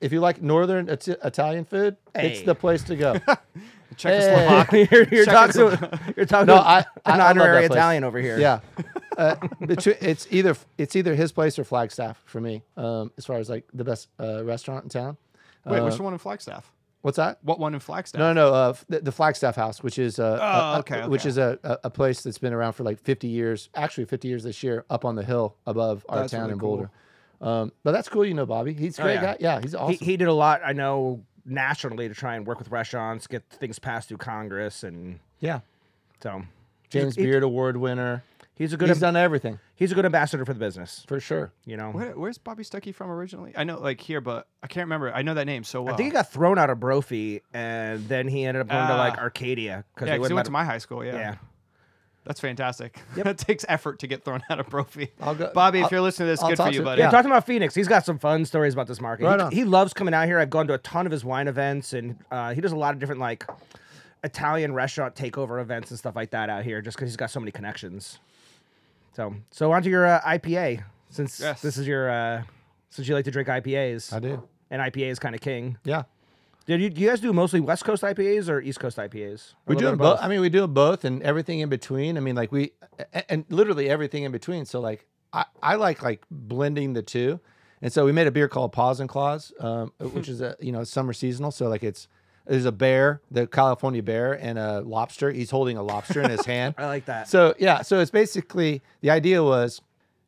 if you like northern It- Italian food, it's Hey. the place to go. Czechoslovakia. you're, you're talking to you're talking No, to I- I- an I love honorary place. Italian over here. yeah. Uh, between, it's either it's either his place or Flagstaff for me, um, as far as like the best uh, restaurant in town. Wait, Uh, which one in Flagstaff? What's that? What one in Flagstaff? No, no, no. Uh, f- the, the Flagstaff House, which is uh, Oh, a- a- okay, which is a, a, a place that's been around for like 50 years. Actually, 50 years this year, up on the hill above our That's town really in cool. Boulder. Um, but that's cool, you know, Bobby. He's a Oh, great yeah. guy. Yeah, he's awesome. He, he did a lot. I know nationally to try and work with restaurants, get things passed through Congress, and yeah, so James he- Beard Award winner. He's a good He's he's, done everything He's a good ambassador for the business. for sure. You know, Where, where's Bobby Stuckey from originally? I know, like here, but I can't remember. I know that name so well. I think he got thrown out of Brophy, and then he ended up going to like Ah. Arcadia because yeah, they 'cause he went to my high school. Yeah, yeah. That's fantastic. it takes effort to get thrown out of Brophy. I'll go- Bobby, if I'll- you're listening to this, I'll good for talk you, to- buddy. Yeah, Yeah. talking about Phoenix, he's got some fun stories about this market. Right he, on. he loves coming out here. I've gone to a ton of his wine events, and uh, he does a lot of different like Italian restaurant takeover events and stuff like that out here, just because he's got so many connections. So, so onto your uh, IPA, since Yes. this is your uh, since you like to drink IPAs, I do. and IPA is kind of king. Yeah. Did you, do you guys do mostly West Coast IPAs or East Coast IPAs? Or We do little it bit of both. I mean, we do it both and everything in between. I mean, like we, a- and literally everything in between. So like, I, I like like blending the two. And so we made a beer called Paws and Claws, um, which is a you know summer seasonal. So like it's there's a bear, the California bear, and a lobster. He's holding a lobster in his hand. I like that. So yeah, so it's basically the idea was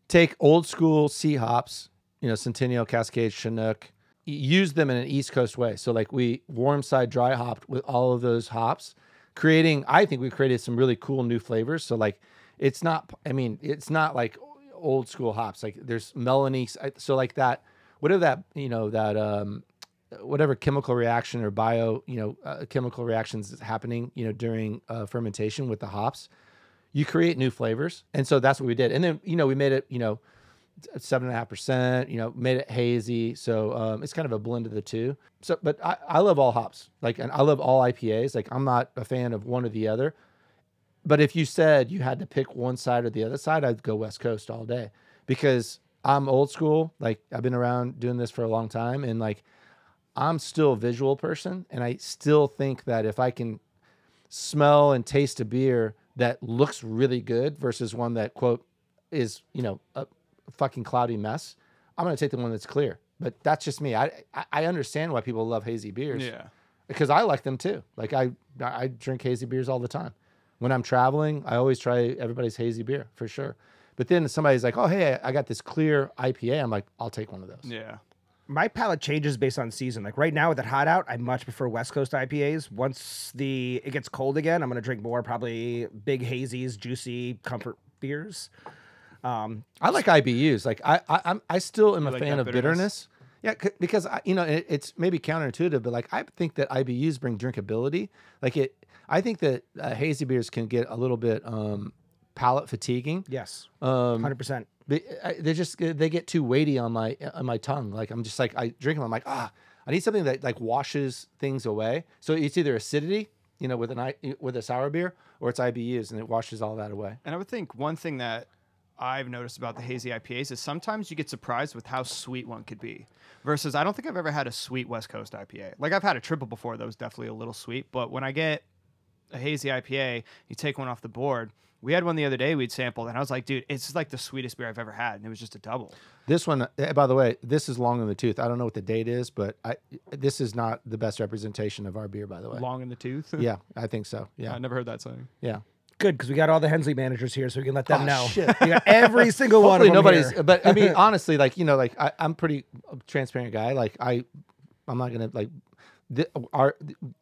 take old school C hops, you know, Centennial, Cascade, Chinook, use them in an East Coast way. So like we warm side dry hopped with all of those hops, creating. I think we created some really cool new flavors. So like it's not. I mean, it's not like old school hops. Like there's Melanie. So like that, whatever that you know that um whatever chemical reaction or bio you know uh, chemical reactions is happening you know during uh, fermentation with the hops you create new flavors. And so that's what we did. And then you know we made it you know seven and a half percent you know made it hazy. So um, it's kind of a blend of the two. So but I, I love all hops. Like and i love all ipas like i'm not a fan of one or the other. But if you said you had to pick one side or the other side i'd go west coast all day. Because i'm old school. Like i've been around doing this for a long time. And like i'm still a visual person and i still think that if i can smell and taste a beer that looks really good versus one that quote is you know a fucking cloudy mess i'm going to take the one that's clear. But that's just me. I, I i understand why people love hazy beers. Yeah. because i like them too. Like i i drink hazy beers all the time. When i'm traveling i always try everybody's hazy beer for sure. But then somebody's like oh hey i got this clear ipa i'm like i'll take one of those. Yeah. My palate changes based on season. Like right now with it hot out, I much prefer West Coast IPAs. Once the it gets cold again, I'm gonna drink more probably big hazies, juicy comfort beers. Um, I like IBUs. Like I, I I'm I still am a like fan of bitterness? bitterness. Yeah, c- because I, you know it, it's maybe counterintuitive, but like I think that IBUs bring drinkability. Like it, I think that uh, hazy beers can get a little bit um, palate fatiguing. yes, Um, hundred percent. They, just they get too weighty on my on my tongue. Like I'm just like I drink them. I'm like ah, I need something that like washes things away. So it's either acidity, you know, with an with a sour beer, or it's IBUs, and it washes all that away. And I would think one thing that I've noticed about the hazy IPAs is sometimes you get surprised with how sweet one could be. Versus, I don't think I've ever had a sweet West Coast IPA. Like I've had a triple before that was definitely a little sweet, but when I get a hazy IPA, you take one off the board. We had one the other day we'd sampled, and I was like, dude, it's like the sweetest beer I've ever had, and it was just a double. This one, uh, by the way, this is long in the tooth. I don't know what the date is, but I this is not the best representation of our beer, by the way. Long in the tooth. Yeah, I think so. Yeah, I never heard that saying. yeah. Good because we got all the Hensley managers here, so we can let them Oh, know. shit. We got every single one of Hopefully them nobody's. here. But I mean, honestly, like you know, like I, I'm pretty transparent guy. Like I, I'm not gonna like. Th- our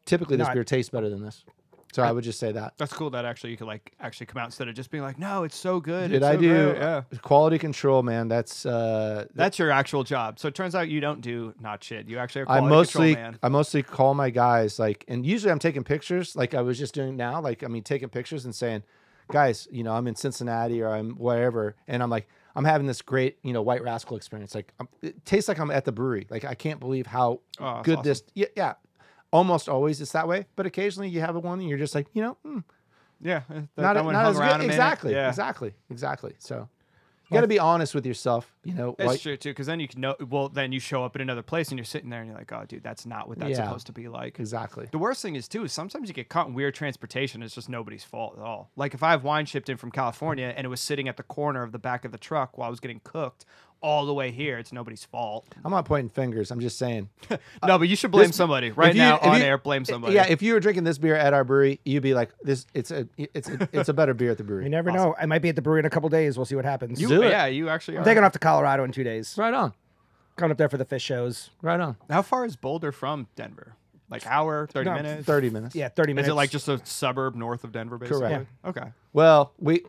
typically this No, I- beer tastes better than this, so I, would just say that. That's cool that actually you could like actually come out instead of just being like, no, it's so good. Did it's I so do great." Yeah. quality control, man? That's uh, That's your actual job. So it turns out you don't do not shit. You actually are I mostly control man. I mostly call my guys like, and usually I'm taking pictures, like I was just doing now. Like I mean, taking pictures and saying, guys, you know, I'm in Cincinnati or I'm wherever, and I'm like, I'm having this great, you know, White Rascal experience. Like I'm, it tastes like I'm at the brewery. Like I can't believe how Oh, good awesome. this. Yeah, yeah. Almost always it's that way, but occasionally you have a one and you're just like, you know, hmm, Yeah. eh, That, not, that one not hung as around good. Exactly, Yeah. exactly, exactly. So you got to be honest with yourself. You know, It's like- true too, because then you can know. Well, then you show up at another place and you're sitting there and you're like, "Oh, dude, that's not what that's Yeah. supposed to be like." exactly. The worst thing is too is sometimes you get caught in weird transportation. It's just nobody's fault at all. Like if I have wine shipped in from California and it was sitting at the corner of the back of the truck while I was getting cooked all the way here, it's nobody's fault. I'm not pointing fingers. I'm just saying. Uh, no, but you should blame this- somebody right you- now on you- air. Blame somebody. Yeah, if you were drinking this beer at our brewery, you'd be like, "This, it's a, it's a, it's a better beer at the brewery." You never know. I might be at the brewery in a couple days. We'll see what happens. you, do it. yeah, you actually I'm are. taking off to Colorado in two days. Right on, Coming up there for the fish shows. right on. How far is Boulder from Denver? Like hour, thirty No, minutes. Thirty minutes. Yeah, 30 minutes. Is it like just a suburb north of Denver, basically? Correct. Okay. Well, we,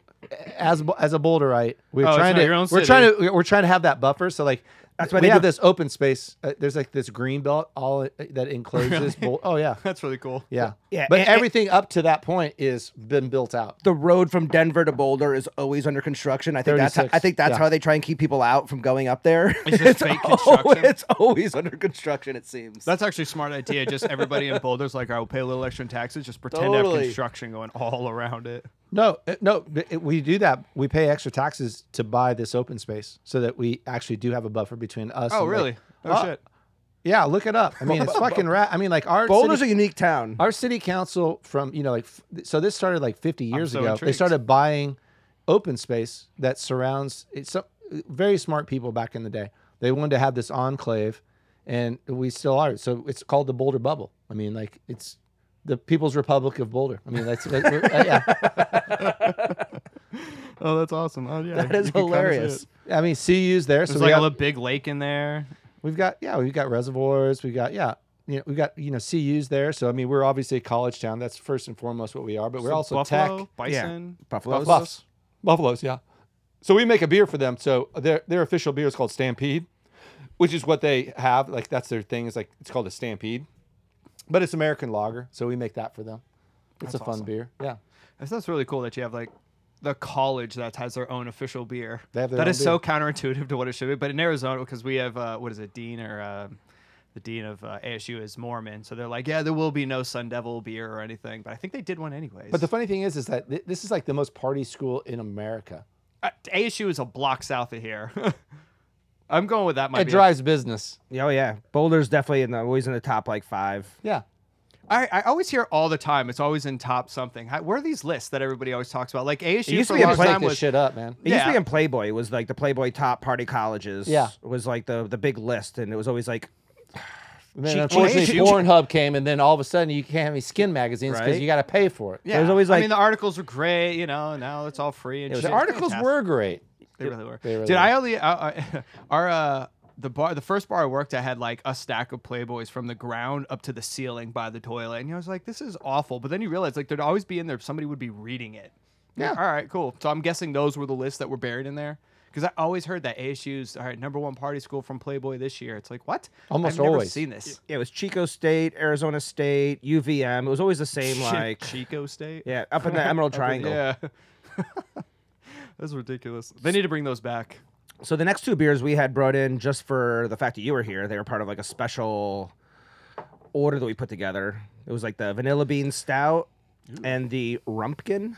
as as a Boulderite, we're Oh, it's trying not to, your own we're city. trying to, we're trying to have that buffer. So like, That's why we they have this open space. Uh, there's like this green belt all uh, that encloses. Bol- oh yeah, That's really cool. yeah, Yeah, But and- and- everything up to that point is been built out. the road from Denver to Boulder is always under construction. I think that's how, I think that's yeah. how they try and keep people out from going up there. It's just fake al- construction? it's always under construction. It seems. That's actually a smart idea. Just everybody in Boulder's like, I will pay a little extra in taxes. Just pretend to have construction going all around it. No, uh, no, it- we do that. We pay extra taxes to buy this open space so that we actually do have a buffer between us. Oh, and, like- really? Oh, Oh, shit. Yeah, look it up. I mean, it's fucking rat. I mean, like our Boulder's city, a unique town. our city council from you know like f- so this started like 50 years so ago. They started buying open space that surrounds. It's some very smart people back in the day. They wanted to have this enclave, and we still are. So it's called the Boulder Bubble. I mean, like it's the People's Republic of Boulder. I mean, that's uh, yeah. Oh, that's awesome. Oh, yeah. That is you kinda hilarious. I mean, CU's there. So There's we like have- a little big lake in there. We've got yeah, we've got reservoirs. we've got yeah, you know, we got you know CU's there. So I mean, we're obviously a college town. That's first and foremost what we are. But we're Some also buffalo, tech. bison. Buffaloes. Buffs, buffaloes, yeah. So we make a beer for them. So their their official beer is called Stampede, which is what they have. Like that's their thing. Is like it's called a Stampede, but it's American lager. So we make that for them. It's That's a fun awesome. beer. Yeah. That's, that's really cool that you have like the college that has their own official beer. They have their That is so counterintuitive to what it should be. But in Arizona, because we have uh, what is it, Dean or uh, the dean of uh, ASU is Mormon, so they're like, yeah, there will be no Sun Devil beer or anything. But I think they did one anyways. But the funny thing is, is that th- this is like the most party school in America. uh, ASU is a block south of here. I'm going with that. Might It be drives business. Oh yeah, Boulder's definitely in the always in the top like five. Yeah. I, I always hear all the time. It's always in top something. How, where are these lists that everybody always talks about? Like ASU used for to be a a long play- time Make this was shit up, man. It used to be in Playboy. It was like the Playboy top party colleges. Yeah. was like the the big list, and it was always like And then Cheap- unfortunately, cheap- Pornhub came, and then all of a sudden you can't have any skin magazines because Right. you got to pay for it. yeah. There's always I like- mean, the articles were great. You know, now it's all free and was- shit. The articles fantastic. were great. They really were. They really Did were. I only uh, uh, our uh, the bar the first bar I worked at had like a stack of Playboys from the ground up to the ceiling by the toilet, and I was like, this is awful. But then you realize like there'd always be in there somebody would be reading it. Yeah. All right. Cool. So I'm guessing those were the lists that were buried in there. Because I always heard that ASU's all right number one party school from Playboy this year. It's like what? Almost I've never always. seen this. Yeah, it was Chico State, Arizona State, UVM. It was always the same Shit, like Chico State. yeah up in the Emerald Up in- Triangle. Yeah. That's ridiculous. They need to bring those back. So the next two beers we had brought in just for the fact that you were here. They were part of like a special order that we put together. It was like the vanilla bean stout and the rumpkin.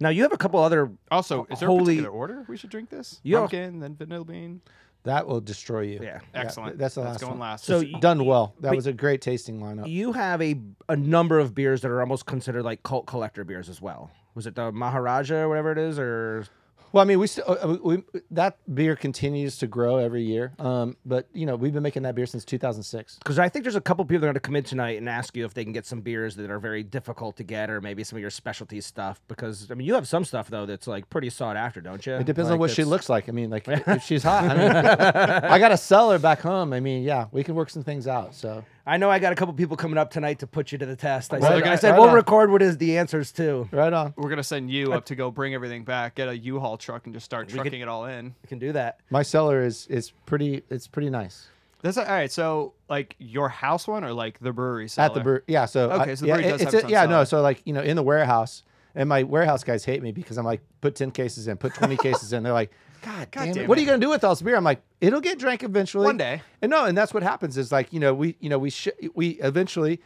Now you have a couple other. Also, is there Holy- a particular order we should drink this? Yeah. Pumpkin, then vanilla bean. That will destroy you. Yeah. Excellent. that's the That's last going one. last. So It's y- done well. That was a great tasting lineup. You have a a number of beers that are almost considered like cult collector beers as well. Was it the Maharaja or whatever it is, or Well, I mean, we still uh, we, that beer continues to grow every year. Um, but you know, we've been making that beer since 2006. because I think there's a couple people that are going to come in tonight and ask you if they can get some beers that are very difficult to get, or maybe some of your specialty stuff. Because I mean, you have some stuff though that's like pretty sought after, don't you? It depends on Like, what she looks like. I mean, like if she's hot, I mean, I got a cellar back home. I mean, yeah, we can work some things out. So I know I got a couple people coming up tonight to put you to the test. I Right said, on, I said right we'll on. record what is the answers too. right on. We're gonna send you up to go bring everything back, get a U-Haul truck, and just start could- trucking it all in. We can do that. My cellar is is pretty. It's pretty nice That's all right. So, like your house one, or like the brewery cellar? at the brewery. Yeah. So uh, Okay, I- so the yeah, brewery does it- have it's its a- own yeah. No. cellar. So like you know, in the warehouse, and my warehouse guys hate me because I'm like, put ten cases in, put twenty cases in. They're like. God, God damn, it. What are you gonna do with all this beer? I'm like, it'll get drank eventually. One day. And no, and that's what happens is like, you know, we, you know, we, sh- we eventually,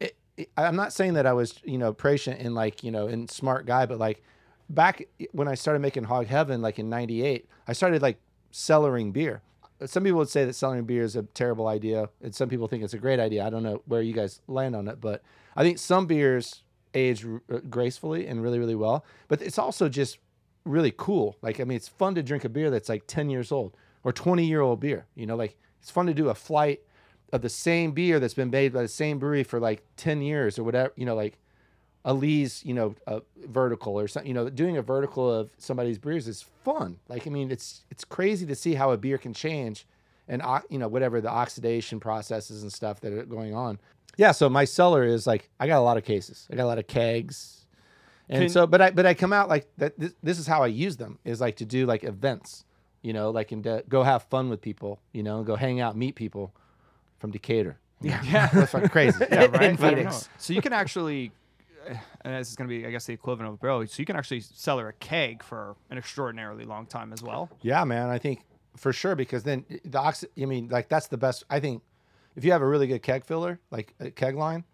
it, it- I'm not saying that I was, you know, patient and like, you know, and smart guy, but like back when I started making Hog Heaven, like in 98, I started like cellaring beer. Some people would say that cellaring beer is a terrible idea. And some people think it's a great idea. I don't know where you guys land on it, but I think some beers age r- uh, gracefully and really, really well, but it's also just really cool. Like, I mean, it's fun to drink a beer that's like 10 years old or 20 year old beer. You know, like it's fun to do a flight of the same beer that's been made by the same brewery for like 10 years or whatever, you know, like a Lee's, you know, a vertical or something, you know, doing a vertical of somebody's beers is fun. Like, I mean, it's, it's crazy to see how a beer can change and, you know, whatever the oxidation processes and stuff that are going on. Yeah. So my cellar is like, I got a lot of cases. I got a lot of kegs. And Can- so, but I, but I come out like that. This, this is how I use them is like to do like events, you know, like and to go have fun with people, you know, and go hang out, meet people from Decatur. Yeah. Yeah. That's fucking crazy. yeah, right. in Phoenix. So you can actually, and this is going to be, I guess, the equivalent of a barrel. So you can actually cellar a keg for an extraordinarily long time as well. Yeah, man. I think for sure because then the oxy. I mean, like that's the best. I think if you have a really good keg filler, like a keg line,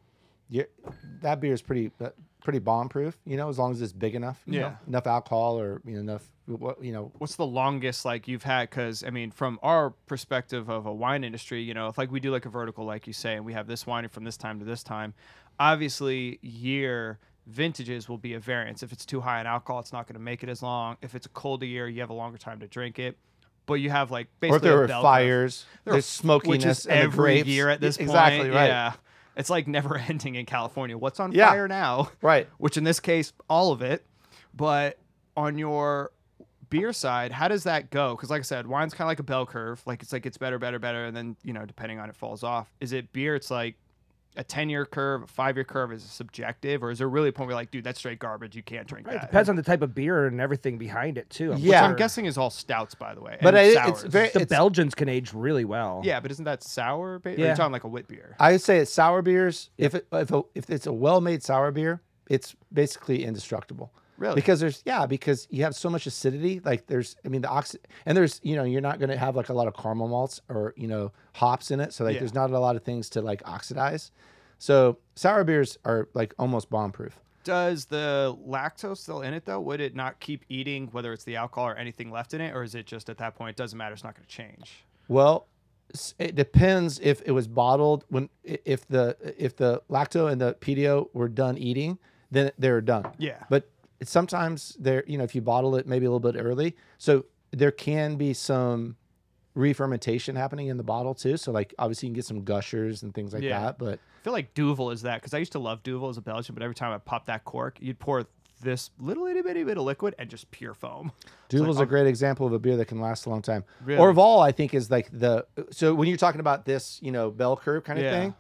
that beer is pretty uh, pretty bomb proof. You know, as long as it's big enough. you know, Yeah. enough alcohol or you know enough. What you know. What's the longest like you've had? Because I mean, from our perspective of a wine industry, you know, if like we do like a vertical, like you say, and we have this wine from this time to this time, obviously year vintages will be a variance. If it's too high in alcohol, it's not going to make it as long. If it's a colder year, you have a longer time to drink it. But you have like basically Or there were fires, There there's smokiness, which is every grapes. year at this point. Exactly right. Yeah, it's like never ending in California. What's on Yeah. fire now? Right. Which in this case, all of it. But on your beer side, how does that go? Because like I said, wine's kind of like a bell curve. Like it's like it's better, better, better, and then you know depending on it falls off. Is it beer? It's like a ten year curve, a five year curve. Is subjective, or is there really a point where you're like, dude, that's straight garbage. You can't drink Right, it that. depends on the type of beer and everything behind it too. Yeah. Which I'm guessing is all stouts, by the way. But and it- it's very- the it's- Belgians can age really well. yeah, but isn't that sour? Ba- Or Yeah. you're talking like a wit beer. I would say it's sour beers. If it, if a, if it's a well made sour beer, it's basically indestructible. Really? Because there's yeah, because you have so much acidity. Like there's I mean the oxy and there's you know you're not going to have like a lot of caramel malts or you know hops in it. So like Yeah. there's not a lot of things to like oxidize. So sour beers are like almost bomb proof. Does the lactose still in it though? Would it not keep eating whether it's the alcohol or anything left in it, or is it just at that point it doesn't matter? It's not going to change. Well, s- it depends if it was bottled when i- if the if the lacto and the pedio were done eating, then they're done. Yeah. But it's sometimes there, you know, if you bottle it maybe a little bit early, so there can be some re-fermentation happening in the bottle too. So like obviously you can get some gushers and things like Yeah. that. But I feel like Duvel is that because I used to love Duvel as a Belgian, but every time I pop that cork, you'd pour this little itty bitty bit of liquid and just pure foam. It's like, Duvel's oh, a great example of a beer that can last a long time. Really? Orval, I think, is like the so when you're talking about this, you know, bell curve kind of Yeah. thing.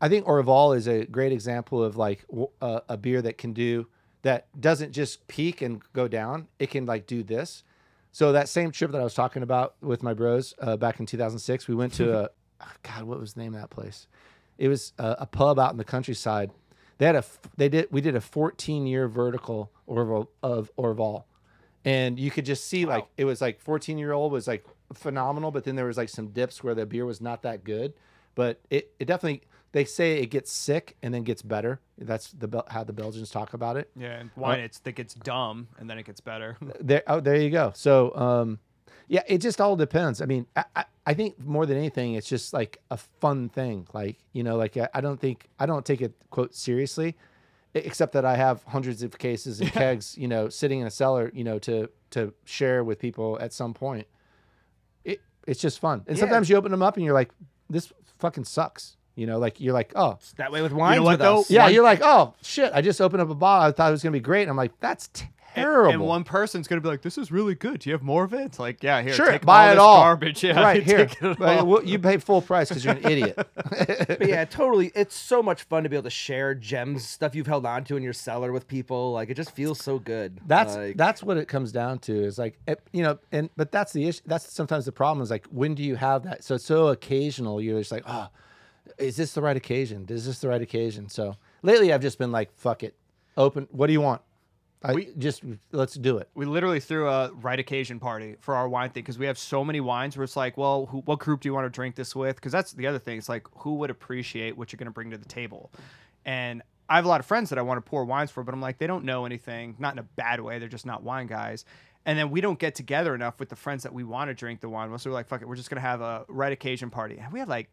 I think Orval is a great example of like uh, a beer that can do that doesn't just peak and go down. It can like do this. So that same trip that I was talking about with my bros uh, back in 2006, we went to a God, what was the name of that place? It was a, a pub out in the countryside. They had a they did we did a 14 year vertical Orval of Orval, and you could just see like it was like 14 year old was like phenomenal, but then there was like some dips where the beer was not that good, but it it definitely they say it gets sick and then gets better. That's the how the Belgians talk about it. Yeah, and wine it's that gets dumb and then it gets better. There, oh, there you go. So, um, yeah, it just all depends. I mean, I, I, I think more than anything, it's just like a fun thing. Like, you know, like I, I don't think I don't take it quote seriously, except that I have hundreds of cases and kegs, you know, sitting in a cellar, you know, to to share with people at some point. It it's just fun, and Yeah. sometimes you open them up and you're like, this fucking sucks. You know, like you're like, oh, It's that way with wines what, with though? yeah, One- you're like, oh shit, I just opened up a bottle. I thought it was gonna be great. And I'm like, that's terrible. And one person's gonna be like, "This is really good. Do you have more of it?" It's like, yeah, here, Sure, take buy all it this all. Garbage, yeah, right here. take it But all. well, you pay full price because you're an idiot. But yeah, totally. It's so much fun to be able to share gems, stuff you've held on to in your cellar with people. Like it just feels so good. That's Like, that's what it comes down to. Is like it- you know, and but that's the issue. That's sometimes the problem. Is like when do you have that? So it's so occasional. You're just like, oh, is this the right occasion? Is this the right occasion? So lately, I've just been like, fuck it, open. What do you want? I We- just let's do it. we literally threw a right occasion party for our wine thing because we have so many wines where it's like, well, who, what group do you want to drink this with? Because that's the other thing. It's like, who would appreciate what you're going to bring to the table? And I have a lot of friends that I want to pour wines for, but I'm like, they don't know anything, not in a bad way. They're just not wine guys. And then we don't get together enough with the friends that we want to drink the wine with. So we're like, fuck it, we're just going to have a right occasion party. And we had like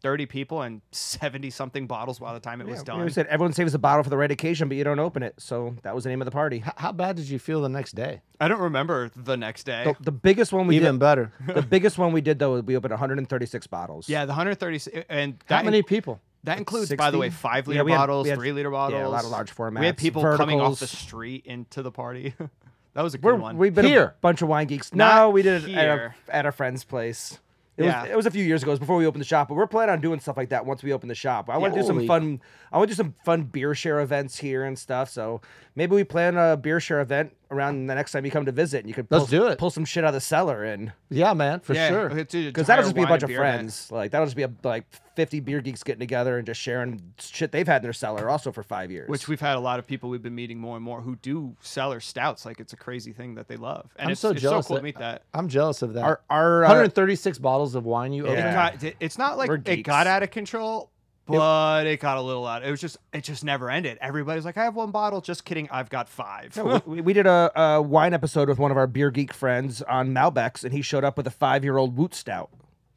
30 people and 70 something bottles by the time it was done. know, we said everyone saves a bottle for the right occasion, but you don't open it. So that was the name of the party. H- how bad did you feel the next day? I don't remember the next day. The, the biggest one we Even did. better. the biggest one we did though, we opened 136 bottles. yeah, the 136 and How that many people? That includes, by the way, 60? five Yeah, liter we had- bottles, we had- three liter bottles. yeah, a lot of large formats. We had formats, people coming off the street into the party. that was a good We're, one. we've been Here. a bunch of wine geeks. Not no, we did it at here. a, at a friend's place. It Yeah. was it was a few years ago. It was before we opened the shop, but we're planning on doing stuff like that once we open the shop. I want to do some fun. I want to do some fun beer share events here and stuff. So maybe we plan a beer share event around the next time you come to visit, and you could Let's do it. pull some shit out of the cellar and Yeah, man, for yeah, sure. it's a because that'll entire just be a wine bunch and of beer event. friends. Like that'll just be a, like fifty beer geeks getting together and just sharing shit they've had in their cellar also for five years. Which we've had a lot of people we've been meeting more and more who do cellar stouts. Like it's a crazy thing that they love, and I'm it's so it's jealous so cool that- to meet that. I'm jealous of that. our our uh, 136 bottles of wine you Yeah. opened. It got, it's not like We're it geeks. got out of control, but it got a little out. It was just it just never ended. Everybody's like, I have one bottle. Just kidding, I've got five. No, we, we did a, a wine episode with one of our beer geek friends on Malbecs, and he showed up with a five year old Woot Stout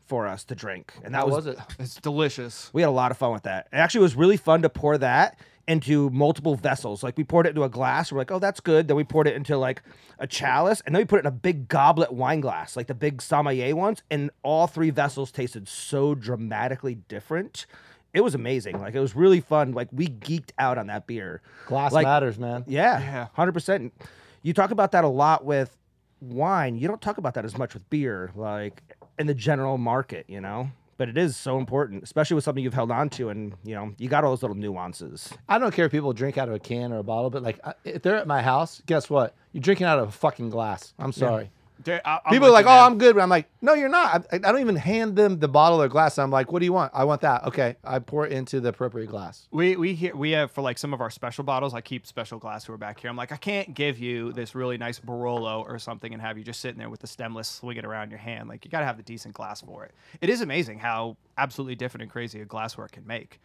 for us to drink, and that How was, was it? it's delicious. we had a lot of fun with that. It actually was really fun to pour that into multiple vessels. Like we poured it into a glass, we're like, oh, that's good. Then we poured it into like a chalice, and then we put it in a big goblet wine glass, like the big sommelier ones, and all three vessels tasted so dramatically different. It was amazing. Like it was really fun. Like we geeked out on that beer. Glass Like- matters, man. Yeah, Yeah. hundred percent. You talk about that a lot with wine. You don't talk about that as much with beer, like in the general market, you know. But it is so important, especially with something you've held on to, and you know you got all those little nuances. I don't care if people drink out of a can or a bottle, but like I- if they're at my house, guess what? You're drinking out of a fucking glass. I'm sorry. I- I'm People are like, "Oh. I'm good." I'm like, "No, you're not." I, I don't even hand them the bottle or glass. I'm like, "What do you want?" I want that. Okay, I pour it into the appropriate glass. We we hear we have for like some of our special bottles. I keep special glassware back here. I'm like, I can't give you this really nice Barolo or something and have you just sitting there with the stemless swinging around your hand. Like you got to have the decent glass for it. It is amazing how absolutely different and crazy a glassware can make.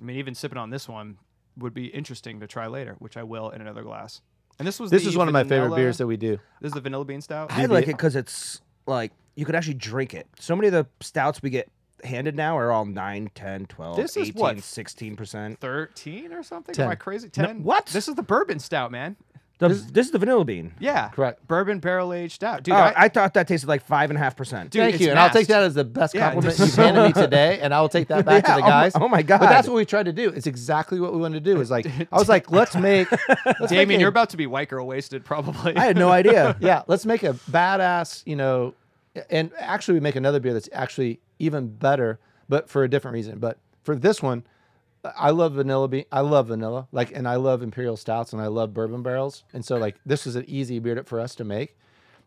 I mean, even sipping on this one would be interesting to try later, which I will in another glass. And this was This the is one of my favorite vanilla- beers that we do. This is the vanilla bean stout. I like it because it's like you could actually drink it. So many of the stouts we get handed now are all 9, 10, 12, This is 18, what? 16%. Thirteen or something? 10. Am I crazy? Ten? what? This is the bourbon stout, man. The, this, is the vanilla bean. Yeah, Correct. Bourbon barrel aged stout, dude. Oh, I, I, thought that tasted like five and a half percent. Thank it's you, and I'll take that as the best compliment just- you've handed me today, and I will take that back Yeah, to the oh my- guys. oh my god! But that's what we tried to do. It's exactly what we wanted to do. Is like I was like, let's make, let's Damien, make a- you're about to be white girl wasted, probably. I had no idea. yeah, let's make a badass, you know, and actually we make another beer that's actually even better, but for a different reason. But for this one, I love vanilla bean. I love vanilla, like, and I love imperial stouts, and I love bourbon barrels, and so like this is an easy beer for us to make.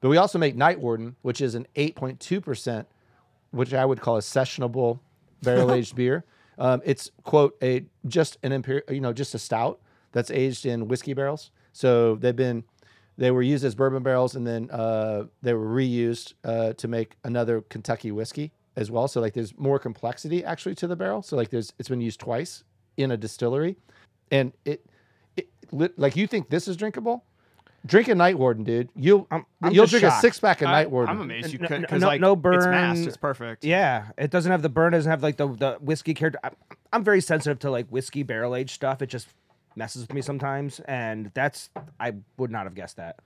But we also make Night Warden, which is an 8.2 percent, which I would call a sessionable barrel aged beer. Um, it's quote a just an imperial, you know, just a stout that's aged in whiskey barrels. So they've been they were used as bourbon barrels, and then uh, they were reused uh, to make another Kentucky whiskey as well. So like there's more complexity actually to the barrel. So like there's it's been used twice in a distillery, and it, it like you think this is drinkable. Drink a Night Warden, dude. You'll I'm- I'm you'll drink shocked. a six pack of I, Night Warden. I'm amazed you No- could no- because no- like no burn. it's masked. burn. It's perfect. Yeah, it doesn't have the burn. Doesn't have like the the whiskey character. I'm, I'm very sensitive to like whiskey barrel aged stuff. It just messes with me sometimes, and that's I would not have guessed that.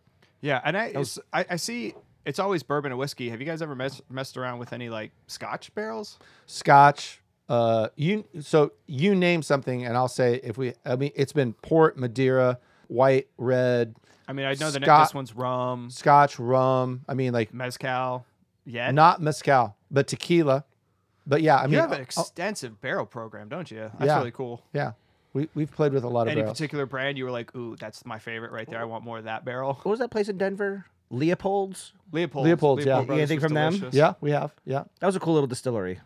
Yeah, and I, it's- I I see it's always bourbon and whiskey. Have you guys ever mess, messed around with any like Scotch barrels? Scotch. Uh, you so you name something, and I'll say if we. I mean, it's been port, Madeira, white, red, I mean, I know the Scot- this one's rum, Scotch, rum. I mean, like mezcal. Yeah, not mezcal, but tequila. But yeah, I mean, you have an uh, extensive barrel program, don't you? That's Yeah. really cool. yeah, we we've played with a lot of Any barrels. particular brand you were like, ooh, that's my favorite right there. I want more of that barrel. What was that place in Denver? Leopold's. Leopold. Leopold's, yeah. Brothers anything was from them? Yeah, we have. Yeah, That was a cool little distillery.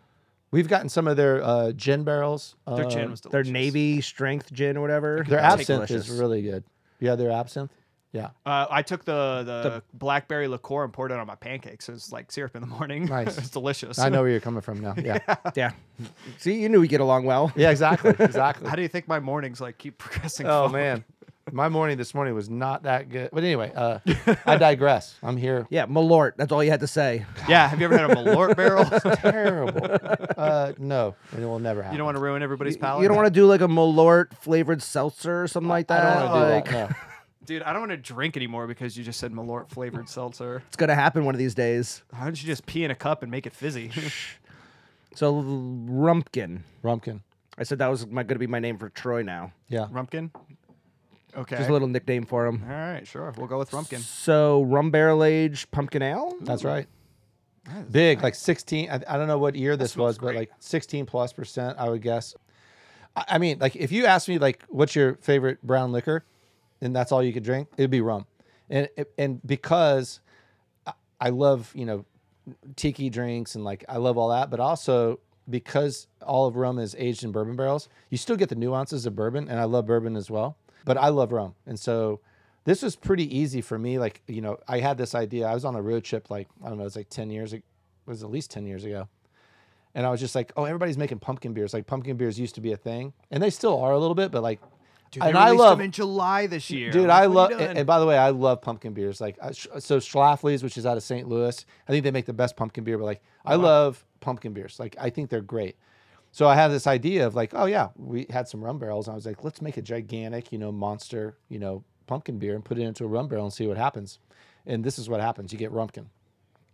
We've gotten some of their uh, gin barrels. Their gin Um, was Their delicious. Navy strength gin or whatever. Their That was absinthe delicious. is really good. Yeah, their absinthe. Yeah, Uh, I took the, the blackberry liqueur and poured it on my pancakes. It's like syrup in the morning. Nice. it's delicious. I know where you're coming from now. Yeah, yeah, yeah. See, you knew we get along well. Yeah, exactly, exactly. How do you think my mornings like keep progressing? Oh forward? man, my morning this morning was not that good. But anyway, uh, I digress. I'm here. Yeah, Malort. That's all you had to say. Yeah. Have you ever had a Malort barrel? Terrible. Uh, no, it will never happen. you don't want to ruin everybody's palate. You palate. don't want to do like a Malort flavored seltzer or something like I that. don't want to do that. No. Dude, I don't want to drink anymore because you just said Malort flavored seltzer. It's gonna happen one of these days. Why don't you just pee in a cup and make it fizzy? So Rumpkin. Rumpkin. I said that was my going to be my name for Troy now. Yeah. Rumpkin. Okay. Just a little nickname for him. All right, sure. We'll go with Rumpkin. So rum barrel aged pumpkin ale. That's right. Big, like 16. I, I don't know what year this smells was, but great. like 16 plus percent, I would guess. I, I mean, like if you asked me, like, what's your favorite brown liquor, and that's all you could drink, it'd be rum. and and because I- I love you know tiki drinks and like I love all that, but also because all of rum is aged in bourbon barrels, you still get the nuances of bourbon, and I love bourbon as well. But I love Rome. and so this was pretty easy for me. Like you know, I had this idea. I was on a road trip, like I don't know, it was like ten years. ag- It was at least ten years ago, and I was just like, oh, everybody's making pumpkin beers. Like pumpkin beers used to be a thing, and they still are a little bit, but like. Dude, and I love them in July this year. Dude, I love. what are you And, and by the way, I love pumpkin beers. Like, I, so Schlafly's, which is out of St. Louis, I think they make the best pumpkin beer. But like, I love pumpkin beers. Like, I think they're great. So I had this idea of like, oh yeah, we had some rum barrels. And I was like, let's make a gigantic, you know, monster, you know, pumpkin beer and put it into a rum barrel and see what happens. And this is what happens: you get rumpkin.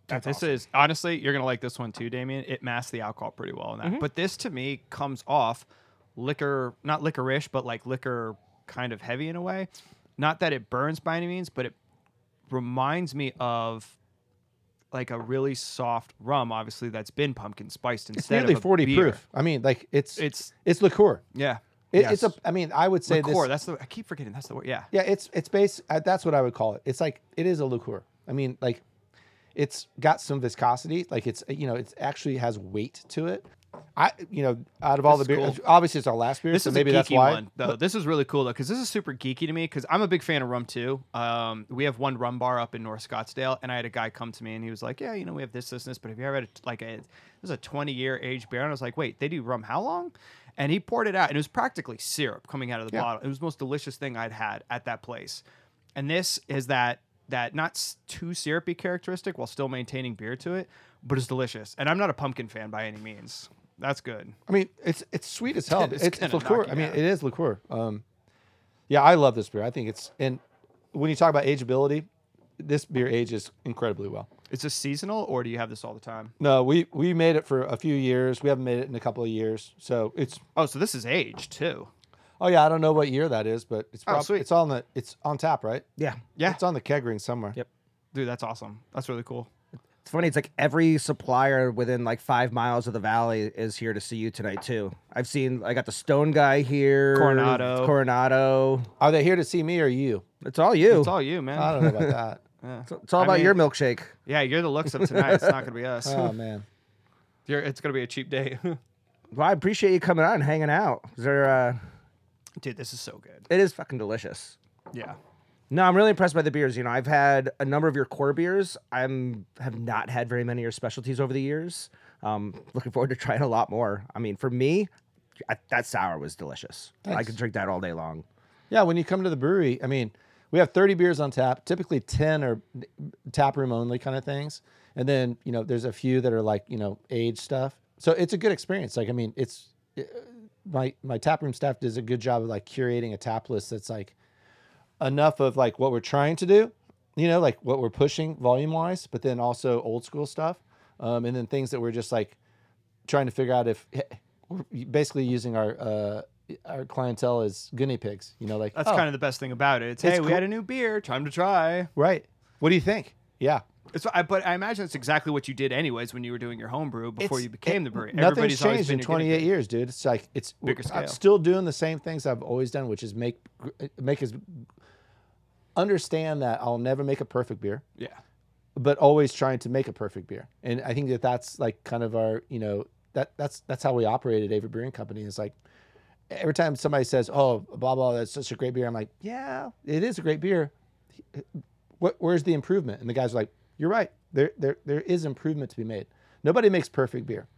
Dude, this is honestly, you're gonna like this one too, Damien. It masks the alcohol pretty well in that. Mm-hmm. But this to me comes off liquor, not licorice, but like liquor kind of heavy in a way. Not that it burns by any means, but it reminds me of like a really soft rum, obviously that's been pumpkin spiced It's instead nearly of a forty beer. proof. I mean, like it's It's it's liqueur. yeah, It, It's a. I mean, I would say liqueur. this. That's the I keep forgetting. That's the word. Yeah, Yeah, it's it's base. Uh, that's what I would call it. It's like it is a liqueur. I mean, like it's got some viscosity. Like it's you know it actually has weight to it. I you know out of all This the beers, cool. obviously it's our last beer, This so is maybe a geeky that's why. one, though. This is really cool though, because this is super geeky to me. Because I'm a big fan of rum too. Um, we have one rum bar up in North Scottsdale, and I had a guy come to me, and he was like, "Yeah, you know, we have this, this, and this, but have you ever had a, like a this is a 20 year aged beer?" And I was like, "Wait, they do rum how long?" And he poured it out, and it was practically syrup coming out of the Yeah. bottle. It was the most delicious thing I'd had at that place. And this is that that not too syrupy characteristic while still maintaining beer to it, but it's delicious. And I'm not a pumpkin fan by any means. That's good. I mean, it's it's sweet as hell. It's it's, it's liqueur. I mean, out. it is liqueur. Um, yeah, I love this beer. I think it's and when you talk about ageability, this beer ages incredibly well. Is this seasonal, or do you have this all the time? No, we we made it for a few years. We haven't made it in a couple of years, so it's Oh, so this is aged too. Oh yeah, I don't know what year that is, but it's Oh, prob- sweet. it's on the it's on tap, right? Yeah. Yeah. It's on the keg ring somewhere. Yep. Dude, that's awesome. That's really cool. It's funny. It's like every supplier within like five miles of the valley is here to see you tonight too. I've seen. I got the Stone guy here. Coronado. Coronado. Are they here to see me or you? It's all you. It's all you, man. I don't know about that. Yeah. It's, it's all I about mean- your milkshake. Yeah, you're the looks of tonight. It's not gonna be us. Oh man. You're, it's gonna be a cheap day. Well, I appreciate you coming out and hanging out. Is there? Uh, Dude, this is so good. it is fucking delicious. Yeah. No, I'm really impressed by the beers. You know, I've had a number of your core beers. I'm have not had very many of your specialties over the years. Um, looking forward to trying a lot more. I mean, for me, I, that sour was delicious. I could drink that all day long. Yeah, when you come to the brewery, I mean, we have 30 beers on tap. Typically 10 are tap room only kind of things. And then, you know, there's a few that are like, you know, age stuff. So it's a good experience. Like, I mean, it's uh, my my tap room staff does a good job of like curating a tap list that's like enough of like what we're trying to do, you know, like what we're pushing volume wise, but then also old school stuff. Um, and then things that we're just like trying to figure out if we're basically using our uh, our clientele as guinea pigs. You know, like That's oh, kind of the best thing about it. It's, It's hey, we had a new beer. Time to try. right. What do you think? Yeah, It's, I, but I imagine it's exactly what you did anyways when you were doing your homebrew before It's- you became it- the brewery. Nothing's Everybody's changed in 28 years, dude. It's like it's Bigger I'm scale. still doing the same things I've always done, which is make make us understand that I'll never make a perfect beer. Yeah. but always trying to make a perfect beer. And I think that that's like kind of our, you know, that that's that's how we operate at Avery Brewing Company. Is like every time somebody says, "Oh, blah blah, that's such a great beer," I'm like, "Yeah, it is a great beer. What, where's the improvement?" And the guys are like, "You're right. There there there is improvement to be made. Nobody makes perfect beer,